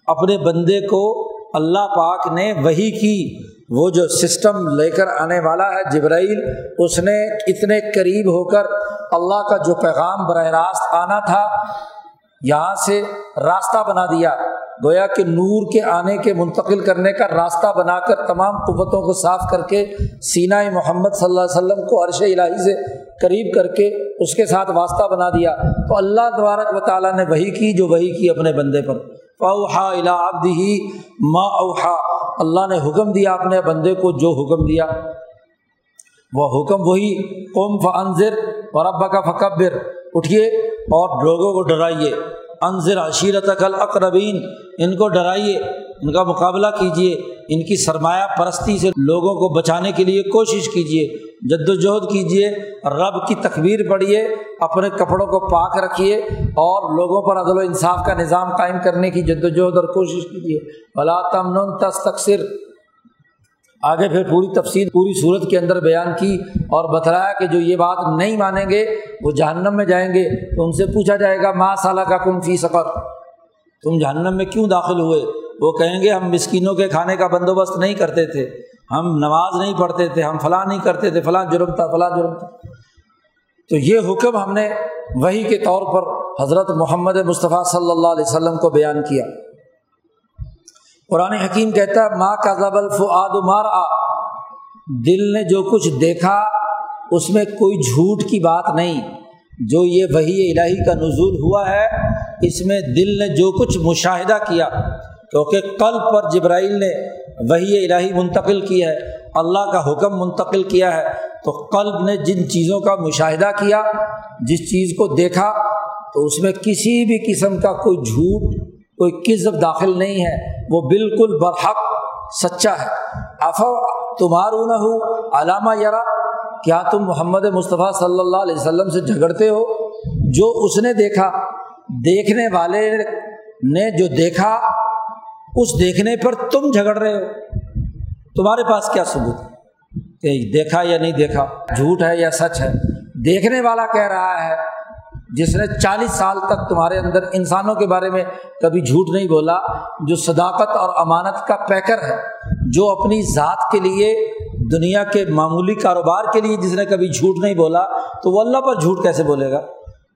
اپنے بندے کو اللہ پاک نے وہی کی۔ وہ جو سسٹم لے کر آنے والا ہے، جبرائیل، اس نے اتنے قریب ہو کر اللہ کا جو پیغام براہ راست آنا تھا یہاں سے راستہ بنا دیا۔ گویا کہ نور کے آنے کے منتقل کرنے کا راستہ بنا کر تمام قوتوں کو صاف کر کے سینا محمد صلی اللہ علیہ وسلم کو عرش الہی سے قریب کر کے اس کے ساتھ واسطہ بنا دیا۔ تو اللہ تبارک و تعالیٰ نے وہی کی جو وہی کی اپنے بندے پر۔ اوہا الا ہی ما اوہا اللہ نے حکم دیا اپنے بندے کو جو حکم دیا۔ وہ حکم وہی قوم فنظر اور ابا کا فکبر۔ اٹھیے اور لوگوں کو ڈرائیے۔ انضر عشیرت اقربین ان کو ڈرائیے، ان کا مقابلہ کیجیے، ان کی سرمایہ پرستی سے لوگوں کو بچانے کے لیے کوشش کیجیے۔ جد وجہد کیجیے، رب کی تکبیر پڑھیے، اپنے کپڑوں کو پاک رکھیے اور لوگوں پر عدل و انصاف کا نظام قائم کرنے کی جد وجہد اور کوشش کیجیے۔ بلا تمن تس تقسر آگے پھر پوری تفصیل پوری صورت کے اندر بیان کی اور بتلایا کہ جو یہ بات نہیں مانیں گے، وہ جہنم میں جائیں گے۔ تو ان سے پوچھا جائے گا ماں سالہ کا کم فی سفر تم جہنم میں کیوں داخل ہوئے؟ وہ کہیں گے، ہم مسکینوں کے کھانے کا بندوبست نہیں کرتے تھے۔ ہم نماز نہیں پڑھتے تھے، ہم فلاں نہیں کرتے تھے، فلاں جرم تھا، فلاں جرم تھا۔ تو یہ حکم ہم نے وہی کے طور پر حضرت محمد مصطفیٰ صلی اللہ علیہ وسلم کو بیان کیا۔ قرآن حکیم کہتا ہے ماں کا زبل فعاد مار آ دل نے جو کچھ دیکھا، اس میں کوئی جھوٹ کی بات نہیں۔ جو یہ وہی الہی کا نزول ہوا ہے، اس میں دل نے جو کچھ مشاہدہ کیا، کیونکہ قلب پر جبرائیل نے وہی الہی منتقل کی ہے، اللہ کا حکم منتقل کیا ہے، تو قلب نے جن چیزوں کا مشاہدہ کیا، جس چیز کو دیکھا، تو اس میں کسی بھی قسم کا کوئی جھوٹ کوئی کزب داخل نہیں ہے، وہ بالکل برحق سچا ہے۔ افو تمہارو نہ ہو علامہ یرا، کیا تم محمد مصطفیٰ صلی اللہ علیہ وسلم سے جھگڑتے ہو؟ جو اس نے دیکھا، دیکھنے والے نے جو دیکھا، اس دیکھنے پر تم جھگڑ رہے ہو۔ تمہارے پاس کیا ثبوت ہے؟ کہ دیکھا یا نہیں دیکھا، جھوٹ ہے یا سچ ہے؟ دیکھنے والا کہہ رہا ہے جس نے چالیس سال تک تمہارے اندر انسانوں کے بارے میں کبھی جھوٹ نہیں بولا، جو صداقت اور امانت کا پیکر ہے، جو اپنی ذات کے لیے، دنیا کے معمولی کاروبار کے لیے جس نے کبھی جھوٹ نہیں بولا، تو وہ اللہ پر جھوٹ کیسے بولے گا؟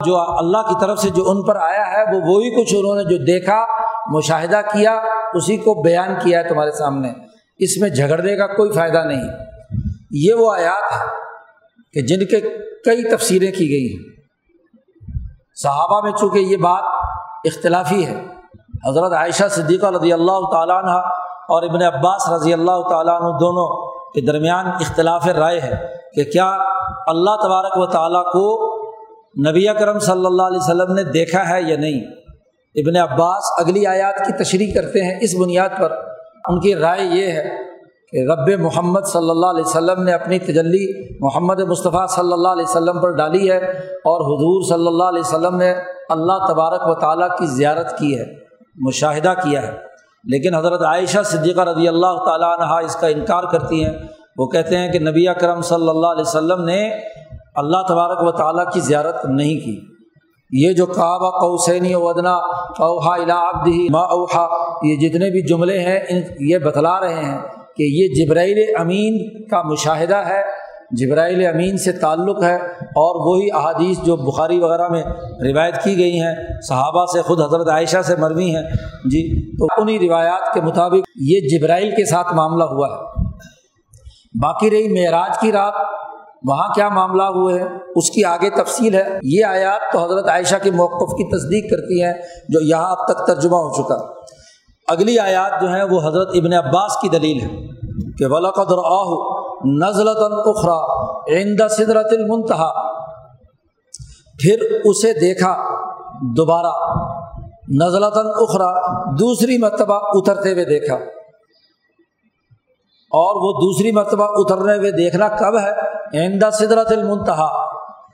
جو اللہ کی طرف سے جو ان پر آیا ہے، وہ وہی کچھ انہوں نے جو دیکھا، مشاہدہ کیا، اسی کو بیان کیا ہے تمہارے سامنے۔ اس میں جھگڑنے کا کوئی فائدہ نہیں۔ یہ وہ آیات ہے کہ جن کے کئی تفسیریں کی گئی ہیں۔ صحابہ میں چونکہ یہ بات اختلافی ہے، حضرت عائشہ صدیقہ رضی اللہ تعالیٰ عنہ اور ابن عباس رضی اللہ تعالیٰ عنہ دونوں کے درمیان اختلاف رائے ہے کہ کیا اللہ تبارک و تعالیٰ کو نبی کرم صلی اللہ علیہ وسلم نے دیکھا ہے یا نہیں؟ ابن عباس اگلی آیات کی تشریح کرتے ہیں اس بنیاد پر۔ ان کی رائے یہ ہے کہ رب محمد صلی اللہ علیہ وسلم نے اپنی تجلی محمد مصطفیٰ صلی اللہ علیہ وسلم پر ڈالی ہے اور حضور صلی اللہ علیہ وسلم نے اللہ تبارک و تعالیٰ کی زیارت کی ہے، مشاہدہ کیا ہے۔ لیکن حضرت عائشہ صدیقہ رضی اللہ تعالیٰ عنہ اس کا انکار کرتی ہیں۔ وہ کہتے ہیں کہ نبی اکرم صلی اللہ علیہ وسلم نے اللہ تبارک و تعالیٰ کی زیارت نہیں کی۔ یہ جو کعبہ قوسینی ودنا اوہا الابدی ما اوہا یہ جتنے بھی جملے ہیں، ان یہ بتلا رہے ہیں۔ کہ یہ جبرائیل امین کا مشاہدہ ہے، جبرائیل امین سے تعلق ہے اور وہی احادیث جو بخاری وغیرہ میں روایت کی گئی ہیں، صحابہ سے خود حضرت عائشہ سے مروی ہیں۔ جی تو انہیں روایات کے مطابق یہ جبرائیل کے ساتھ معاملہ ہوا ہے۔ باقی رہی معراج کی رات، وہاں کیا معاملہ ہوئے ہیں؟ اس کی آگے تفصیل ہے۔ یہ آیات تو حضرت عائشہ کے موقف کی تصدیق کرتی ہیں، جو یہاں اب تک ترجمہ ہو چکا۔ اگلی آیات جو ہیں وہ حضرت ابن عباس کی دلیل ہے کہ ولاقدر آہ نزلت الخرا عند صدرت المنتہا پھر اسے دیکھا دوبارہ۔ نزلت الخرا دوسری مرتبہ اترتے ہوئے دیکھا۔ اور وہ دوسری مرتبہ اترنے ہوئے دیکھنا کب ہے؟ عند صدرت المنتہا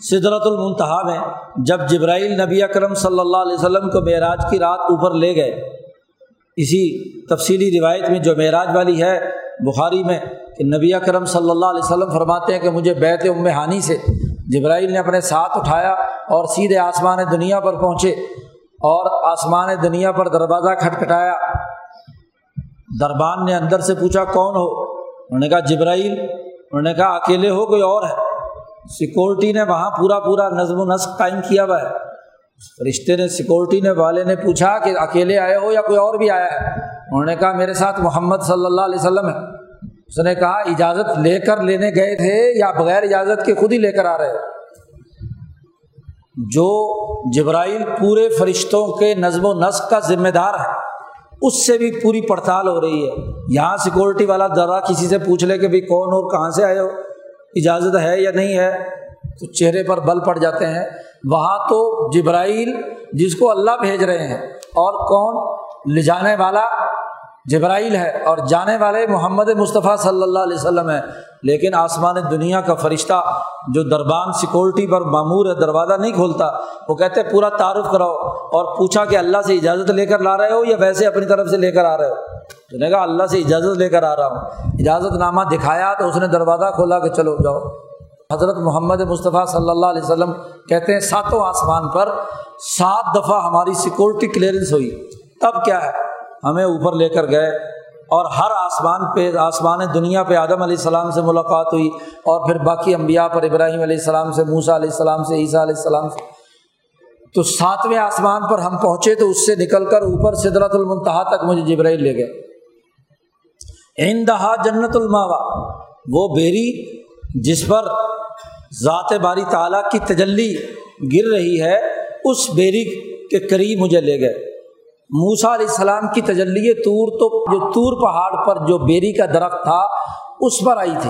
صدرت المنتہا میں جب جبرائیل نبی اکرم صلی اللہ علیہ وسلم کو معراج کی رات اوپر لے گئے اسی تفصیلی روایت میں جو معراج والی ہے بخاری میں کہ نبی کرم صلی اللہ علیہ وسلم فرماتے ہیں کہ مجھے بیت ام ہانی سے جبرائیل نے اپنے ساتھ اٹھایا اور سیدھے آسمان دنیا پر پہنچے اور آسمان دنیا پر دروازہ کھٹکھٹایا۔ دربان نے اندر سے پوچھا، کون ہو؟ انہوں نے کہا، جبرائیل انہوں نے کہا، اکیلے ہو، کوئی اور ہے؟ سیکورٹی نے وہاں پورا پورا نظم و نسق قائم کیا ہوا ہے۔ رشتے نے سیکورٹی نے والے نے پوچھا کہ اکیلے آئے ہو یا کوئی اور بھی آیا ہے؟ انہوں نے کہا میرے ساتھ محمد صلی اللہ علیہ وسلم ہے۔ اس نے کہا اجازت لے کر لینے گئے تھے یا بغیر اجازت کے خود ہی لے کر آ رہے جو جبرائیل پورے فرشتوں کے نظم و نسق کا ذمہ دار ہے، اس سے بھی پوری پڑتال ہو رہی ہے۔ یہاں سیکورٹی والا ذرا کسی سے پوچھ لے کہ بھائی کون ہو کہاں سے آئے ہو؟ اجازت ہے یا نہیں ہے؟ تو چہرے پر بل پڑ جاتے ہیں۔ وہاں تو جبرائیل جس کو اللہ بھیج رہے ہیں، اور کون؟ لے جانے والا جبرائیل ہے، اور جانے والے محمد مصطفیٰ صلی اللہ علیہ وسلم ہے لیکن آسمان دنیا کا فرشتہ جو دربان سیکورٹی پر معمور ہے، دروازہ نہیں کھولتا، وہ کہتے پورا تعارف کراؤ، اور پوچھا کہ اللہ سے اجازت لے کر لا رہے ہو یا ویسے اپنی طرف سے لے کر آ رہے ہو؟ تو نے کہا، اللہ سے اجازت لے کر آ رہا ہوں۔ اجازت نامہ دکھایا تو اس نے دروازہ کھولا کہ چلو جاؤ۔ حضرت محمد مصطفیٰ صلی اللہ علیہ وسلم کہتے ہیں ساتوں آسمان پر سات دفعہ ہماری سیکورٹی کلیئرنس ہوئی۔ تب کیا ہے؟ ہمیں اوپر لے کر گئے اور ہر آسمان پہ، آسمان دنیا پہ آدم علیہ السلام سے ملاقات ہوئی اور پھر باقی انبیاء پر ابراہیم علیہ السلام سے موسا علیہ السلام سے، عیسیٰ علیہ السلام سے۔ تو ساتویں آسمان پر ہم پہنچے تو اس سے نکل کر اوپر صدرت المنتہا تک مجھے جبرائیل لے گئے۔ اندہا جنت الماوا وہ بیری جس پر ذات باری تعالیٰ کی تجلی گر رہی ہے، اس بیری کے قریب مجھے لے گئے۔ موسا علیہ السلام کی تجلی طور تو جو طور پہاڑ پر جو بیری کا درخت تھا، اس پر آئی تھی۔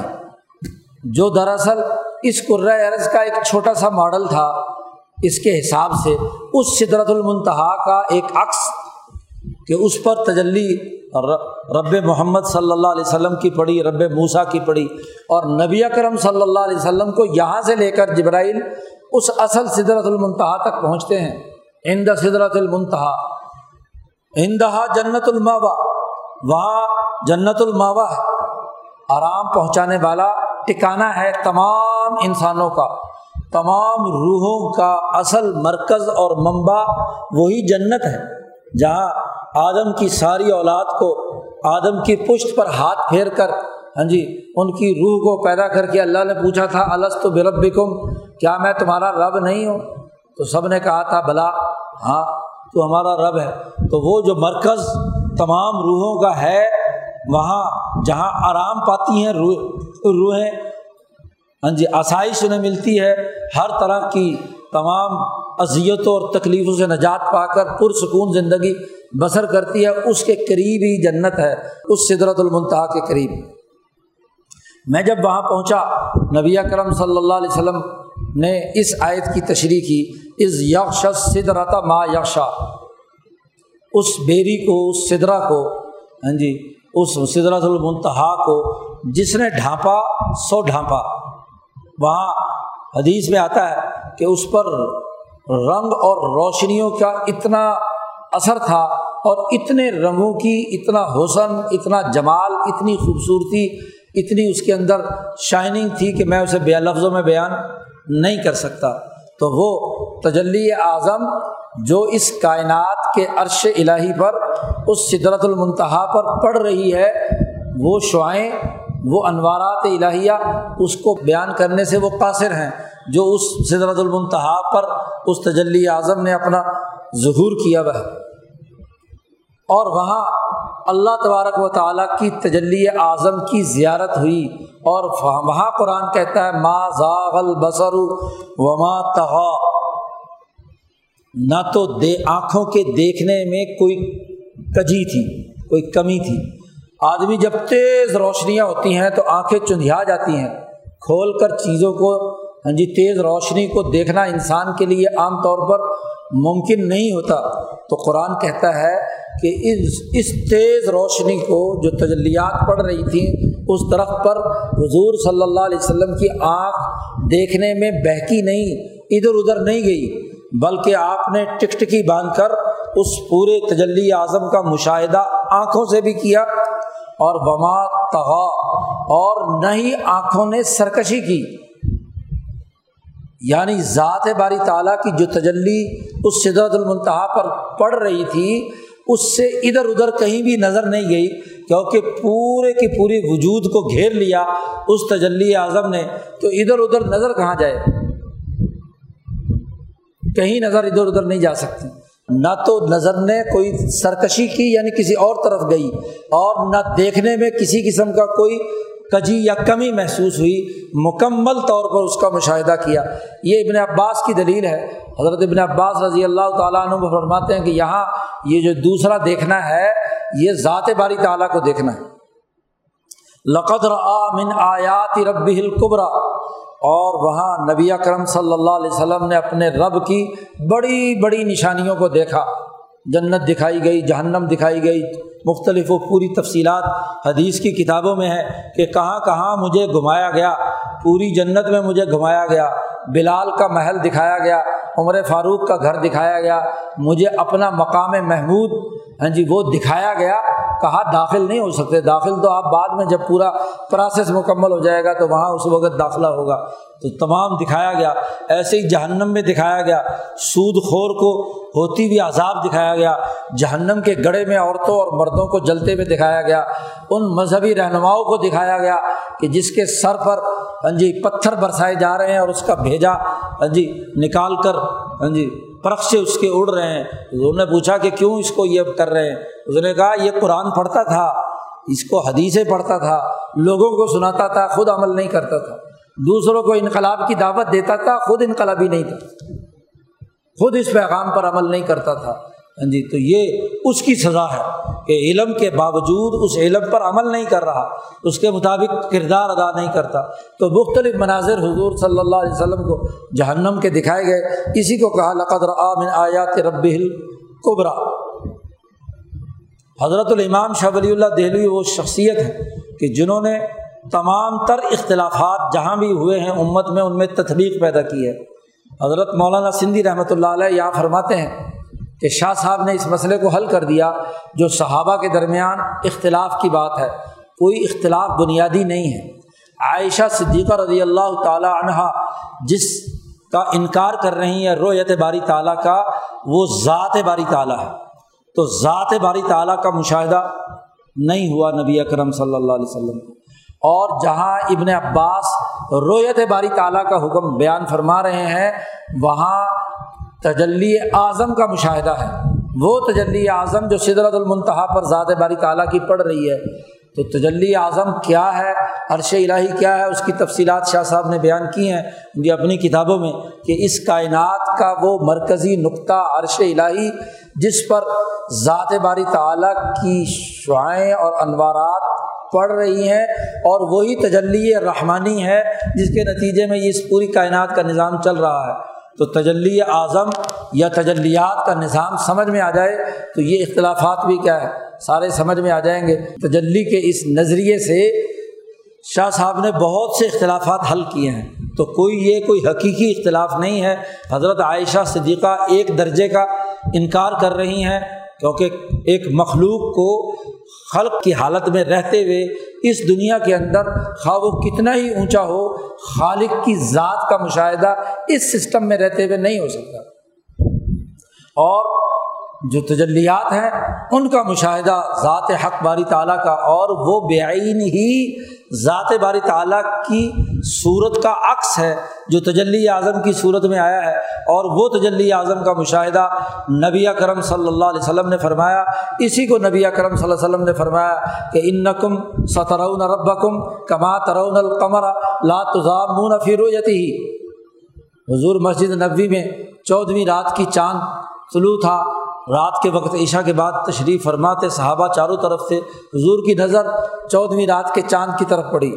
جو دراصل اس عرض کا ایک چھوٹا سا ماڈل تھا، اس کے حساب سے اس صدرت المنتہا کا ایک عکس کہ اس پر تجلی رب محمد صلی اللہ علیہ وسلم کی پڑھی رب موسا کی پڑھی اور نبی کرم صلی اللہ علیہ وسلم کو یہاں سے لے کر جبرائیل اس اصل صدرت المنتہا تک پہنچتے ہیں۔ اند صدرت المنتہا۔ اندہا جنت الماوا وہاں جنت الماوا ہے۔ آرام پہنچانے والا ٹکانا ہے تمام انسانوں کا۔ تمام روحوں کا اصل مرکز اور منبع وہی جنت ہے، جہاں آدم کی ساری اولاد کو آدم کی پشت پر ہاتھ پھیر کر ہاں جی ان کی روح کو پیدا کر کے اللہ نے پوچھا تھا الس تو برب کیا میں تمہارا رب نہیں ہوں؟ تو سب نے کہا تھا، بلا ہاں تو ہمارا رب ہے۔ تو وہ جو مرکز تمام روحوں کا ہے، وہاں جہاں آرام پاتی ہیں روح، روحیں ہاں جی آسائش انہیں ملتی ہے۔ ہر طرح کی تمام اذیتوں اور تکلیفوں سے نجات پا کر پرسکون زندگی بسر کرتی ہے، اس کے قریب ہی جنت ہے، اس صدرت المنتہا کے قریب۔ میں جب وہاں پہنچا، نبی کرم صلی اللہ علیہ وسلم نے اس آیت کی تشریح کی اس یکش سدرتا ما یکشا اس بیری کو، اس سدرا کو ہاں جی اس سدرت المنتہا کو جس نے ڈھانپا، سو ڈھانپا۔ وہاں حدیث میں آتا ہے کہ اس پر رنگ اور روشنیوں کا اتنا اثر تھا اور اتنے رنگوں کی اتنا حسن، اتنا جمال، اتنی خوبصورتی، اتنی اس کے اندر شائننگ تھی کہ میں اسے بے لفظوں میں بیان نہیں کر سکتا۔ تو وہ تجلی اعظم جو اس کائنات کے عرش الہی پر، اس صدرت المنتہا پر پڑ رہی ہے، وہ شعائیں، وہ انوارات الہیہ، اس کو بیان کرنے سے وہ قاصر ہیں۔ جو اس صدرت المنتہا پر اس تجلی اعظم نے اپنا ظہور کیا وہ اور وہاں اللہ تبارک و تعالیٰ کی تجلی اعظم کی زیارت ہوئی اور وہاں قرآن کہتا ہے، ما زاغل بسر وما تغا نہ تو دے آنکھوں کے دیکھنے میں کوئی کجی تھی، کوئی کمی تھی۔ آدمی جب تیز روشنیاں ہوتی ہیں تو آنکھیں چندھیا جاتی ہیں، کھول کر چیزوں کو ہاں جی تیز روشنی کو دیکھنا انسان کے لیے عام طور پر ممکن نہیں ہوتا۔ تو قرآن کہتا ہے کہ اس اس تیز روشنی کو جو تجلیات پڑ رہی تھیں اس درخت پر حضور صلی اللہ علیہ وسلم کی آنکھ دیکھنے میں بہکی نہیں، ادھر ادھر نہیں گئی، بلکہ آپ نے ٹکٹکی باندھ کر اس پورے تجلی اعظم کا مشاہدہ آنکھوں سے بھی کیا اور بما تغا اور نہ ہی آنکھوں نے سرکشی کی۔ یعنی ذات باری تعالیٰ کی جو تجلی اس صدرت المنتہا پر پڑ رہی تھی، اس سے ادھر ادھر کہیں بھی نظر نہیں گئی، کیونکہ پورے کی پوری وجود کو گھیر لیا اس تجلی اعظم نے۔ تو ادھر ادھر نظر کہاں جائے؟ کہیں نظر ادھر ادھر نہیں جا سکتی۔ نہ تو نظر نے کوئی سرکشی کی یعنی کسی اور طرف گئی، اور نہ دیکھنے میں کسی قسم کا کوئی کجی یا کمی محسوس ہوئی، مکمل طور پر اس کا مشاہدہ کیا۔ یہ ابن عباس کی دلیل ہے۔ حضرت ابن عباس رضی اللہ تعالیٰ عنہ فرماتے ہیں کہ یہاں یہ جو دوسرا دیکھنا ہے، یہ ذات باری تعالیٰ کو دیکھنا ہے۔ لقد من آیات رب القبرا اور وہاں نبی اکرم صلی اللہ علیہ وسلم نے اپنے رب کی بڑی بڑی نشانیوں کو دیکھا۔ جنت دکھائی گئی، جہنم دکھائی گئی۔ مختلف و پوری تفصیلات حدیث کی کتابوں میں ہے کہ کہاں کہاں مجھے گھمایا گیا۔ پوری جنت میں مجھے گھمایا گیا۔ بلال کا محل دکھایا گیا۔ عمر فاروق کا گھر دکھایا گیا۔ مجھے اپنا مقام محمود ہاں جی وہ دکھایا گیا۔ کہا داخل نہیں ہو سکتے، داخل تو آپ بعد میں جب پورا پروسیس مکمل ہو جائے گا تو وہاں اس وقت داخلہ ہوگا۔ تو تمام دکھایا گیا، ایسے ہی جہنم میں دکھایا گیا، سود خور کو ہوتی ہوئی عذاب دکھایا گیا، جہنم کے گڑے میں عورتوں اور مردوں کو جلتے ہوئے دکھایا گیا، ان مذہبی رہنماؤں کو دکھایا گیا کہ جس کے سر پر ہاں جی پتھر برسائے جا رہے ہیں اور اس کا بھیجا ہاں جی نکال کر ہاں جی پرخ سے اس کے اڑ رہے ہیں۔ انہوں نے پوچھا کہ کیوں اس کو یہ کر رہے ہیں؟ اس نے کہا، یہ قرآن پڑھتا تھا، اس کو حدیثیں پڑھتا تھا، لوگوں کو سناتا تھا، خود عمل نہیں کرتا تھا۔ دوسروں کو انقلاب کی دعوت دیتا تھا، خود انقلابی نہیں تھا۔ خود اس پیغام پر عمل نہیں کرتا تھا۔ ہاں جی تو یہ اس کی سزا ہے کہ علم کے باوجود اس علم پر عمل نہیں کر رہا، اس کے مطابق کردار ادا نہیں کرتا۔ تو مختلف مناظر حضور صلی اللہ علیہ وسلم کو جہنم کے دکھائے گئے۔ اسی کو کہا لقدر آمن آیات رب القبرا حضرت الامام شاہ ولی اللہ دہلوی وہ شخصیت ہے کہ جنہوں نے تمام تر اختلافات جہاں بھی ہوئے ہیں امت میں ان میں تطبیق پیدا کی ہے۔ حضرت مولانا سندھی رحمۃ اللہ علیہ یہاں فرماتے ہیں کہ شاہ صاحب نے اس مسئلے کو حل کر دیا جو صحابہ کے درمیان اختلاف کی بات ہے۔ کوئی اختلاف بنیادی نہیں ہے۔ عائشہ صدیقہ رضی اللہ تعالیٰ عنہ جس کا انکار کر رہی ہیں رویت باری تعالیٰ کا، وہ ذات باری تعالیٰ ہے۔ تو ذات باری تعالیٰ کا مشاہدہ نہیں ہوا نبی اکرم صلی اللہ علیہ وسلم اور جہاں ابن عباس رویت باری تعالیٰ کا حکم بیان فرما رہے ہیں، وہاں تجلی اعظم کا مشاہدہ ہے۔ وہ تجلی اعظم جو سدرت المنتہا پر ذات باری تعالیٰ کی پڑھ رہی ہے تو تجلی اعظم کیا ہے؟ عرش الہی کیا ہے؟ اس کی تفصیلات شاہ صاحب نے بیان کی ہیں ان کی اپنی کتابوں میں کہ اس کائنات کا وہ مرکزی نقطہ عرش الہی جس پر ذات باری تعالیٰ کی شعائیں اور انوارات پڑھ رہی ہیں اور وہی تجلی رحمانی ہے جس کے نتیجے میں یہ اس پوری کائنات کا نظام چل رہا ہے۔ تو تجلی اعظم یا تجلیات کا نظام سمجھ میں آ جائے تو یہ اختلافات بھی کیا ہے؟ سارے سمجھ میں آ جائیں گے۔ تجلی کے اس نظریے سے شاہ صاحب نے بہت سے اختلافات حل کیے ہیں۔ تو کوئی یہ کوئی حقیقی اختلاف نہیں ہے۔ حضرت عائشہ صدیقہ ایک درجے کا انکار کر رہی ہیں کیونکہ ایک مخلوق کو خلق کی حالت میں رہتے ہوئے اس دنیا کے اندر خواہ وہ کتنا ہی اونچا ہو، خالق کی ذات کا مشاہدہ اس سسٹم میں رہتے ہوئے نہیں ہو سکتا۔ اور جو تجلیات ہیں، ان کا مشاہدہ ذات حق باری تعالیٰ کا اور وہ بعین ہی ذات باری تعالیٰ کی صورت کا عکس ہے، جو تجلی اعظم کی صورت میں آیا ہے۔ اور وہ تجلی اعظم کا مشاہدہ نبی کرم صلی اللہ علیہ وسلم نے فرمایا۔ اسی کو نبی کرم صلی اللہ علیہ وسلم نے فرمایا کہ ان نقم سترون ربکم کما ترون القمر لا تضامون فی رؤیتی حضور مسجد نبوی میں چودھویں رات کی چاند طلوع تھا۔ رات کے وقت عشاء کے بعد تشریف فرماتے، صحابہ چاروں طرف سے، حضور کی نظر چودھویں رات کے چاند کی طرف پڑی۔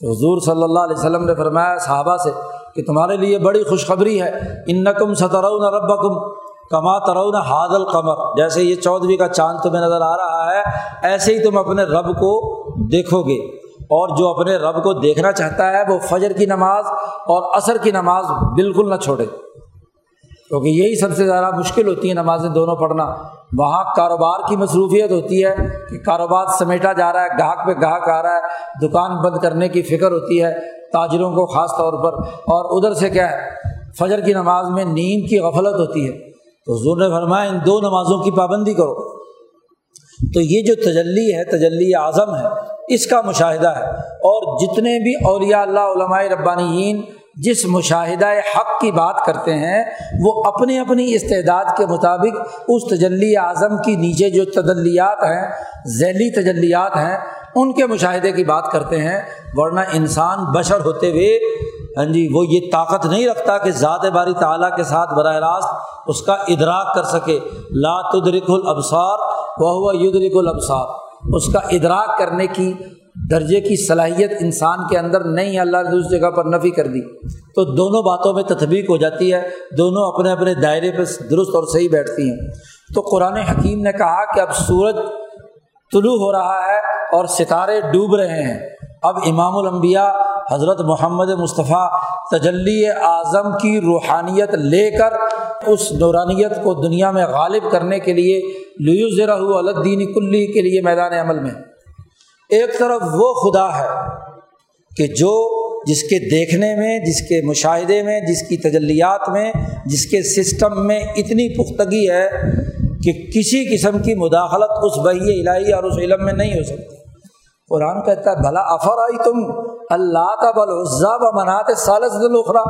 تو حضور صلی اللہ علیہ وسلم نے فرمایا، صحابہ سے، کہ تمہارے لیے بڑی خوشخبری ہے ان نقم سترون ربکم کما ترون حاد القمر۔ جیسے یہ چودھویں کا چاند تمہیں نظر آ رہا ہے، ایسے ہی تم اپنے رب کو دیکھو گے۔ اور جو اپنے رب کو دیکھنا چاہتا ہے، وہ فجر کی نماز اور عصر کی نماز بالکل نہ چھوڑے۔ کیونکہ یہی سب سے زیادہ مشکل ہوتی ہے نمازیں دونوں پڑھنا۔ وہاں کاروبار کی مصروفیت ہوتی ہے کہ کاروبار سمیٹا جا رہا ہے، گاہک پہ گاہک آ رہا ہے، دکان بند کرنے کی فکر ہوتی ہے تاجروں کو خاص طور پر۔ اور ادھر سے کیا ہے، فجر کی نماز میں نیند کی غفلت ہوتی ہے۔ تو حضور نے فرمایا، ان دو نمازوں کی پابندی کرو۔ تو یہ جو تجلی ہے، تجلی اعظم ہے، اس کا مشاہدہ ہے۔ اور جتنے بھی اولیاء اللہ، علماء ربانیین جس مشاہدہ حق کی بات کرتے ہیں، وہ اپنی اپنی استعداد کے مطابق اس تجلی اعظم کی نیچے جو تجلیات ہیں، ذیلی تجلیات ہیں، ان کے مشاہدے کی بات کرتے ہیں۔ ورنہ انسان بشر ہوتے ہوئے ہاں جی وہ یہ طاقت نہیں رکھتا کہ ذات باری تعالیٰ کے ساتھ براہ راست اس کا ادراک کر سکے۔ لا تدرک الابصار وہ ہوا یدرک الابصار۔ اس کا ادراک کرنے کی درجے کی صلاحیت انسان کے اندر نہیں، اللہ نے دوسری جگہ پر نفی کر دی۔ تو دونوں باتوں میں تطبیق ہو جاتی ہے۔ دونوں اپنے اپنے دائرے پہ درست اور صحیح بیٹھتی ہیں۔ تو قرآن حکیم نے کہا کہ اب سورج طلوع ہو رہا ہے اور ستارے ڈوب رہے ہیں۔ اب امام الانبیاء حضرت محمد مصطفیٰ تجلی اعظم کی روحانیت لے کر اس نورانیت کو دنیا میں غالب کرنے کے لیے لیو ذرا الدین کلی کے لیے میدان عمل میں۔ ایک طرف وہ خدا ہے کہ جو جس کے دیکھنے میں، جس کے مشاہدے میں، جس کی تجلیات میں، جس کے سسٹم میں اتنی پختگی ہے کہ کسی قسم کی مداخلت اس بحی الہی اور اس علم میں نہیں ہو سکتی۔ قرآن کہتا ہے بھلا افر آئی تم اللہ کا بل عزا و منات سالس الخرا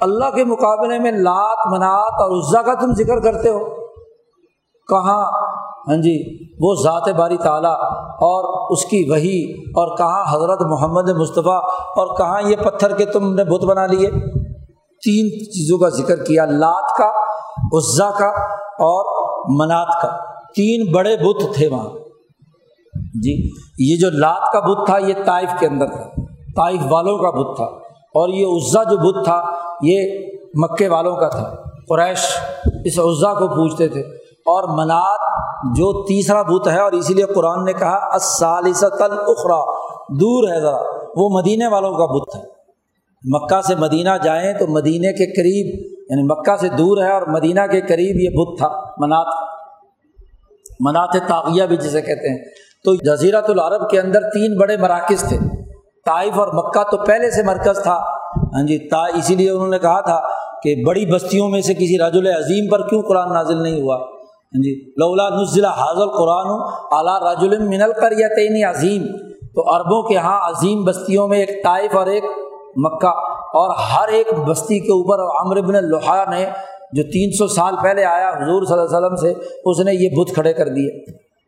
اللہ کے مقابلے میں لات، منات اور عزا کا تم ذکر کرتے ہو۔ کہاں؟ ہاں جی وہ ذات باری تعالیٰ اور اس کی وہی اور کہاں حضرت محمد مصطفیٰ اور کہاں یہ پتھر کے تم نے بت بنا لیے؟ تین چیزوں کا ذکر کیا، لات کا عزا کا اور منات کا۔ تین بڑے بت تھے وہاں۔ جی یہ جو لات کا بت تھا، یہ طائف کے اندر تھا۔ طائف والوں کا بت تھا۔ اور یہ عزا جو بت تھا، یہ مکے والوں کا تھا۔ قریش اس عزا کو پوچھتے تھے۔ اور منات جو تیسرا بت ہے اور اسی لیے قرآن نے کہا اخرا دور ہے ذرا، وہ مدینے والوں کا بت ہے۔ مکہ سے مدینہ جائیں تو مدینے کے قریب یعنی مکہ سے دور ہے اور مدینہ کے قریب یہ بت تھا، منات۔ منات تاغیہ بھی جسے کہتے ہیں۔ تو جزیرت العرب کے اندر تین بڑے مراکز تھے۔ طائف اور مکہ تو پہلے سے مرکز تھا۔ ہاں جی تا اسی لیے انہوں نے کہا تھا کہ بڑی بستیوں میں سے کسی راج عظیم پر کیوں قرآن نازل نہیں ہوا؟ ہاں جی لولا نزلہ حاضل قرآن اعلیٰ راج من القر یا تعین عظیم تو عربوں کے یہاں عظیم بستیوں میں ایک طائف اور ایک مکہ۔ اور ہر ایک بستی کے اوپر عمر بن الحا نے جو تین سو سال پہلے آیا حضور صلی اللہ علیہ وسلم سے، اس نے یہ بت کھڑے کر دیے۔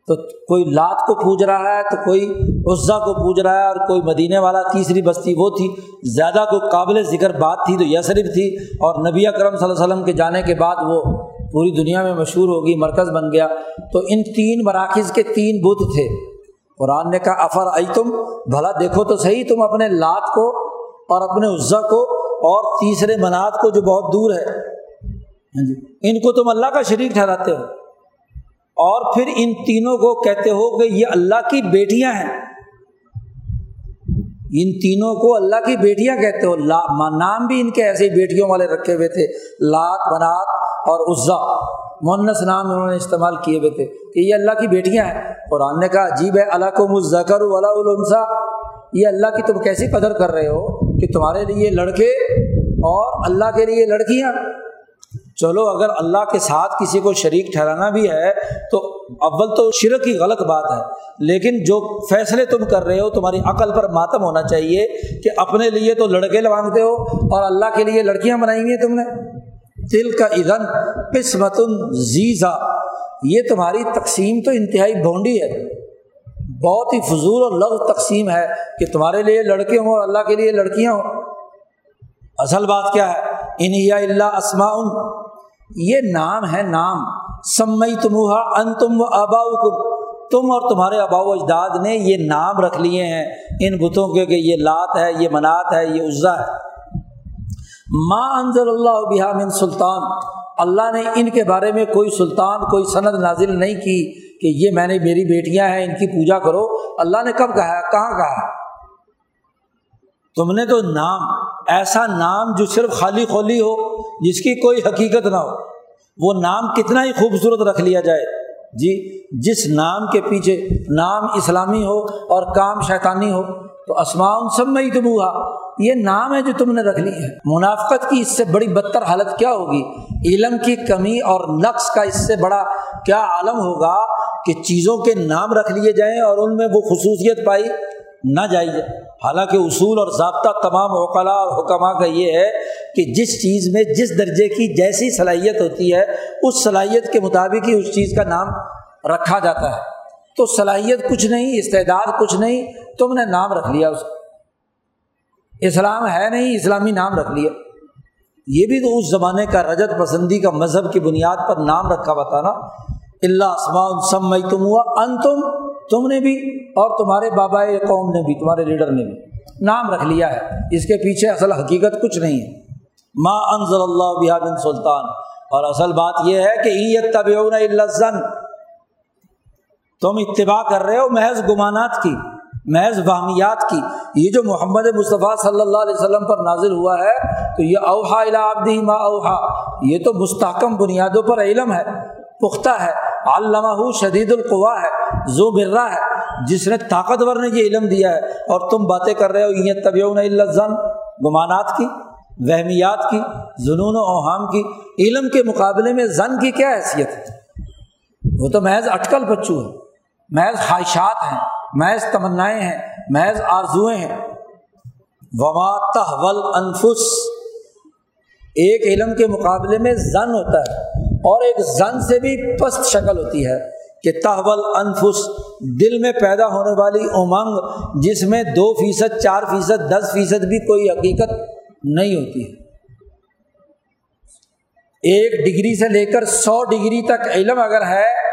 تو کوئی لات کو پوج رہا ہے تو کوئی عزا کو پوج رہا ہے اور کوئی مدینے والا، تیسری بستی وہ تھی۔ زیادہ کوئی قابل ذکر بات تھی تو یسرف تھی۔ اور نبی اکرم صلی اللہ علیہ وسلم کے جانے کے بعد وہ پوری دنیا میں مشہور ہوگی، مرکز بن گیا۔ تو ان تین مراکز کے تین بت تھے۔ قرآن نے کہا افر آئی تم بھلا دیکھو تو صحیح، تم اپنے لات کو اور اپنے عزا کو اور تیسرے منات کو جو بہت دور ہے۔ ہاں جی۔ ان کو تم اللہ کا شریک ٹھہراتے ہو۔ اور پھر ان تینوں کو کہتے ہو کہ یہ اللہ کی بیٹیاں ہیں۔ ان تینوں کو اللہ کی بیٹیاں کہتے ہو۔ لا نام بھی ان کے ایسے بیٹیوں والے رکھے ہوئے تھے۔ لات، منات اور عزا مونس نام انہوں نے استعمال کیے ہوئے تھے کہ یہ اللہ کی بیٹیاں ہیں۔ قرآن نے کہا عجیب ہے اللہ کو مذکر ولا یہ اللہ کی تم کیسی قدر کر رہے ہو کہ تمہارے لیے لڑکے اور اللہ کے لیے لڑکیاں۔ چلو، اگر اللہ کے ساتھ کسی کو شریک ٹھہرانا بھی ہے، تو اول تو شرک کی غلط بات ہے۔ لیکن جو فیصلے تم کر رہے ہو، تمہاری عقل پر ماتم ہونا چاہیے کہ اپنے لیے تو لڑکے لگاتے ہو اور اللہ کے لیے لڑکیاں بنائی ہوئی ہیں تم نے۔ دل کا ادن قسمت زیزا۔ یہ تمہاری تقسیم تو انتہائی بونڈی ہے۔ بہت ہی فضول اور لغ تقسیم ہے کہ تمہارے لیے لڑکے ہوں اور اللہ کے لیے لڑکیاں ہوں۔ اصل بات کیا ہے؟ انیا اللہ اسما یہ نام ہے نام۔ سمئی تمہا ان تم و آبا تم اور تمہارے آبا و اجداد نے یہ نام رکھ لیے ہیں۔ ان بتوں کے کہ یہ لات ہے، یہ منات ہے، یہ عزا ہے۔ ماں انضل اللہ بحا من سلطان؟ اللہ نے ان کے بارے میں کوئی سلطان، کوئی سند نازل نہیں کی کہ یہ میں نے میری بیٹیاں ہیں، ان کی پوجا کرو۔ اللہ نے کب کہا؟ کہاں کہا؟ تم نے تو نام، ایسا نام جو صرف خالی خولی ہو، جس کی کوئی حقیقت نہ ہو۔ وہ نام کتنا ہی خوبصورت رکھ لیا جائے۔ جی جس نام کے پیچھے نام اسلامی ہو اور کام شیطانی ہو تو اسمان سب میں ہی تم یہ نام ہے جو تم نے رکھ لی ہے۔ منافقت کی اس سے بڑی بدتر حالت کیا ہوگی؟ علم کی کمی اور نقص کا اس سے بڑا کیا عالم ہوگا کہ چیزوں کے نام رکھ لیے جائیں اور ان میں وہ خصوصیت پائی نہ جائی جائے۔ حالانکہ اصول اور ضابطہ تمام اوقلا اور حکمہ کا یہ ہے کہ جس چیز میں جس درجے کی جیسی صلاحیت ہوتی ہے، اس صلاحیت کے مطابق ہی اس چیز کا نام رکھا جاتا ہے۔ تو صلاحیت کچھ نہیں، استعداد کچھ نہیں، تم نے نام رکھ لیا اس اسلام ہے نہیں، اسلامی نام رکھ لیا۔ یہ بھی تو اس زمانے کا رجت پسندی کا مذہب کی بنیاد پر نام رکھا ہوا نا۔ اللہ سما سم تم ہوا ان تم تم نے بھی اور تمہارے بابا قوم نے بھی، تمہارے لیڈر نے بھی نام رکھ لیا ہے۔ اس کے پیچھے اصل حقیقت کچھ نہیں ہے۔ ماں انضر اللہ بحا بن سلطان۔ اور اصل بات یہ ہے کہ اللہ تم اتباع کر رہے ہو محض گمانات کی، محض باہمیات کی۔ یہ جو محمد مصطفیٰ صلی اللہ علیہ وسلم پر نازل ہوا ہے، تو یہ اوہا الابدی ما اوہا یہ تو مستحکم بنیادوں پر علم ہے، پختہ ہے۔ علامہ شدید القوا ہے زو برا ہے۔ جس نے طاقتور نے یہ علم دیا ہے، اور تم باتیں کر رہے ہو یہ طبی اللہ زن گمانات کی، وہمیات کی جنون و اوہام کی۔ علم کے مقابلے میں زن کی کیا حیثیت ہے؟ وہ تو محض اٹکل بچو ہے۔ محض خواہشات ہیں، محض تمنائیں ہیں، محض آرزوئیں ہیں۔ وما تحول انفس ایک علم کے مقابلے میں زن ہوتا ہے اور ایک زن سے بھی پست شکل ہوتی ہے کہ تحول انفس دل میں پیدا ہونے والی امنگ، جس میں دو فیصد، چار فیصد، دس فیصد بھی کوئی حقیقت نہیں ہوتی۔ ہے ایک ڈگری سے لے کر سو ڈگری تک علم اگر ہے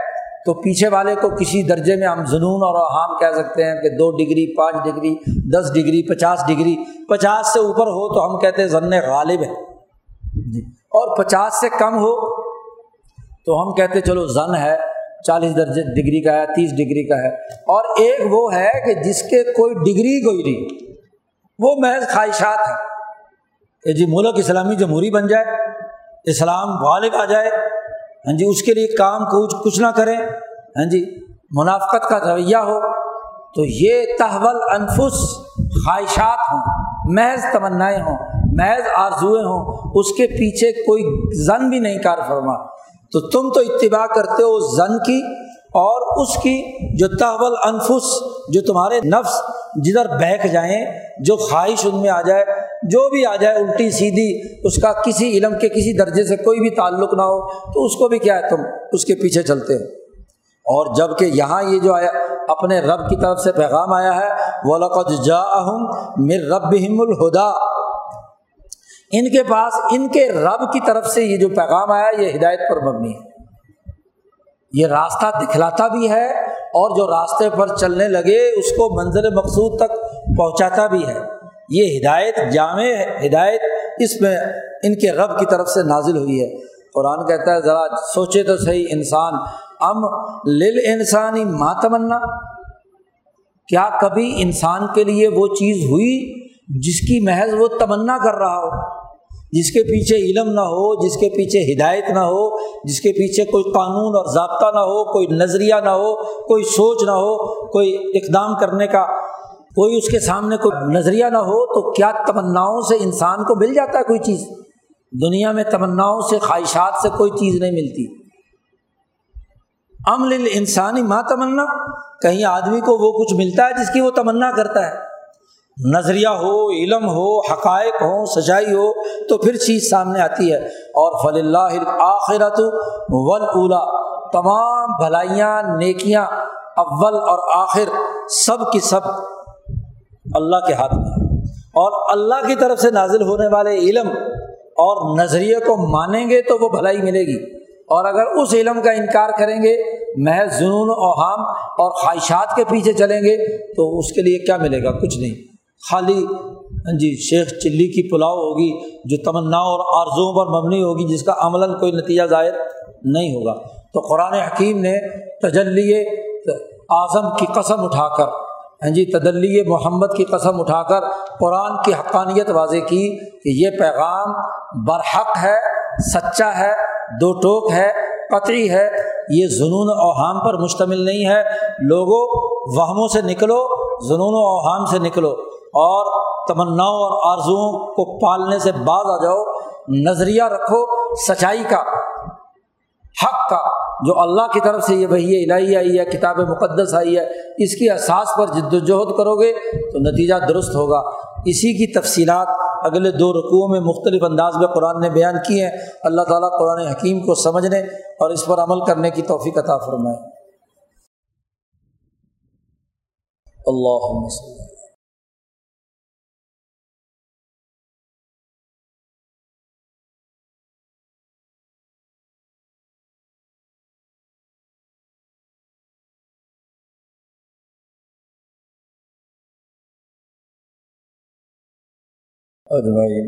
تو پیچھے والے کو کسی درجے میں ہم جنون اور حام کہہ سکتے ہیں کہ دو ڈگری، پانچ ڈگری، دس ڈگری، پچاس ڈگری۔ پچاس سے اوپر ہو تو ہم کہتے ہیں ضن غالب ہے۔ جی۔ اور پچاس سے کم ہو تو ہم کہتے چلو زن ہے، چالیس درجے ڈگری کا ہے، تیس ڈگری کا ہے۔ اور ایک وہ ہے کہ جس کے کوئی ڈگری کوئی نہیں، وہ محض خواہشات ہے کہ جی ملک اسلامی جمہوری بن جائے، اسلام غالب آ جائے ہاں جی اس کے لیے کام کچھ کچھ نہ کریں۔ ہاں جی منافقت کا رویہ ہو۔ تو یہ تحول انفس خواہشات ہوں، محض تمنائیں ہوں، محض آرزوئیں ہوں۔ اس کے پیچھے کوئی زن بھی نہیں کار فرما۔ تو تم تو اتباع کرتے ہو اس زن کی اور اس کی جو تحول انفس، جو تمہارے نفس جدھر بہک جائیں، جو خواہش ان میں آ جائے جو بھی آ جائے الٹی سیدھی، اس کا کسی علم کے کسی درجے سے کوئی بھی تعلق نہ ہو، تو اس کو بھی کیا ہے تم؟ اس کے پیچھے چلتے ہو۔ اور جبکہ یہاں یہ جو آیا، اپنے رب کی طرف سے پیغام آیا ہے وہ لقت جا مر رب الہدا ان کے پاس، ان کے رب کی طرف سے یہ جو پیغام آیا، یہ ہدایت پر مبنی ہے۔ یہ راستہ دکھلاتا بھی ہے اور جو راستے پر چلنے لگے، اس کو منظر مقصود تک پہنچاتا بھی ہے۔ یہ ہدایت، جامع ہدایت اس میں ان کے رب کی طرف سے نازل ہوئی ہے۔ قرآن کہتا ہے، ذرا سوچے تو صحیح، انسان، ام لل انسانی ماتمنا کیا کبھی انسان کے لیے وہ چیز ہوئی جس کی محض وہ تمنا کر رہا ہو؟ جس کے پیچھے علم نہ ہو، جس کے پیچھے ہدایت نہ ہو، جس کے پیچھے کوئی قانون اور ضابطہ نہ ہو، کوئی نظریہ نہ ہو، کوئی سوچ نہ ہو، کوئی اقدام کرنے کا کوئی اس کے سامنے کوئی نظریہ نہ ہو تو کیا تمناؤں سے انسان کو مل جاتا ہے کوئی چیز؟ دنیا میں تمناؤں سے، خواہشات سے کوئی چیز نہیں ملتی۔ عمل انسانی ماں تمنا، کہیں آدمی کو وہ کچھ ملتا ہے جس کی وہ تمنا کرتا ہے۔ نظریہ ہو، علم ہو، حقائق ہو سچائی ہو، تو پھر چیز سامنے آتی ہے۔ اور فل اللہ آخرت اولا تمام بھلائیاں، نیکیاں، اول اور آخر، سب کی سب اللہ کے ہاتھ میں۔ اور اللہ کی طرف سے نازل ہونے والے علم اور نظریے کو مانیں گے تو وہ بھلائی ملے گی۔ اور اگر اس علم کا انکار کریں گے، محض جنون اوہام اور خواہشات کے پیچھے چلیں گے، تو اس کے لیے کیا ملے گا؟ کچھ نہیں۔ خالی ہاں جی شیخ چلی کی پلاؤ ہوگی، جو تمنا اور آرزوں پر مبنی ہوگی، جس کا عملاً کوئی نتیجہ ظاہر نہیں ہوگا۔ تو قرآن حکیم نے تجلی اعظم کی قسم اٹھا کر ہاں جی تدلی محمد کی قسم اٹھا کر قرآن کی حقانیت واضح کی کہ یہ پیغام برحق ہے، سچا ہے، دو ٹوک ہے، قطعی ہے۔ یہ جنون اوہام پر مشتمل نہیں ہے۔ لوگوں وہموں سے نکلو جنون و اوہام سے نکلو۔ اور تمناؤں اور آرزوؤں کو پالنے سے باز آ جاؤ۔ نظریہ رکھو سچائی کا، حق کا۔ جو اللہ کی طرف سے یہ وہی الہی آئی ہے، کتاب مقدس آئی ہے، اس کی اساس پر جد وجہد کرو گے تو نتیجہ درست ہوگا۔ اسی کی تفصیلات اگلے دو رقوع میں مختلف انداز میں قرآن نے بیان کی ہیں۔ اللہ تعالیٰ قرآن حکیم کو سمجھنے اور اس پر عمل کرنے کی توفیق عطا فرمائے۔ اللہ اجمعین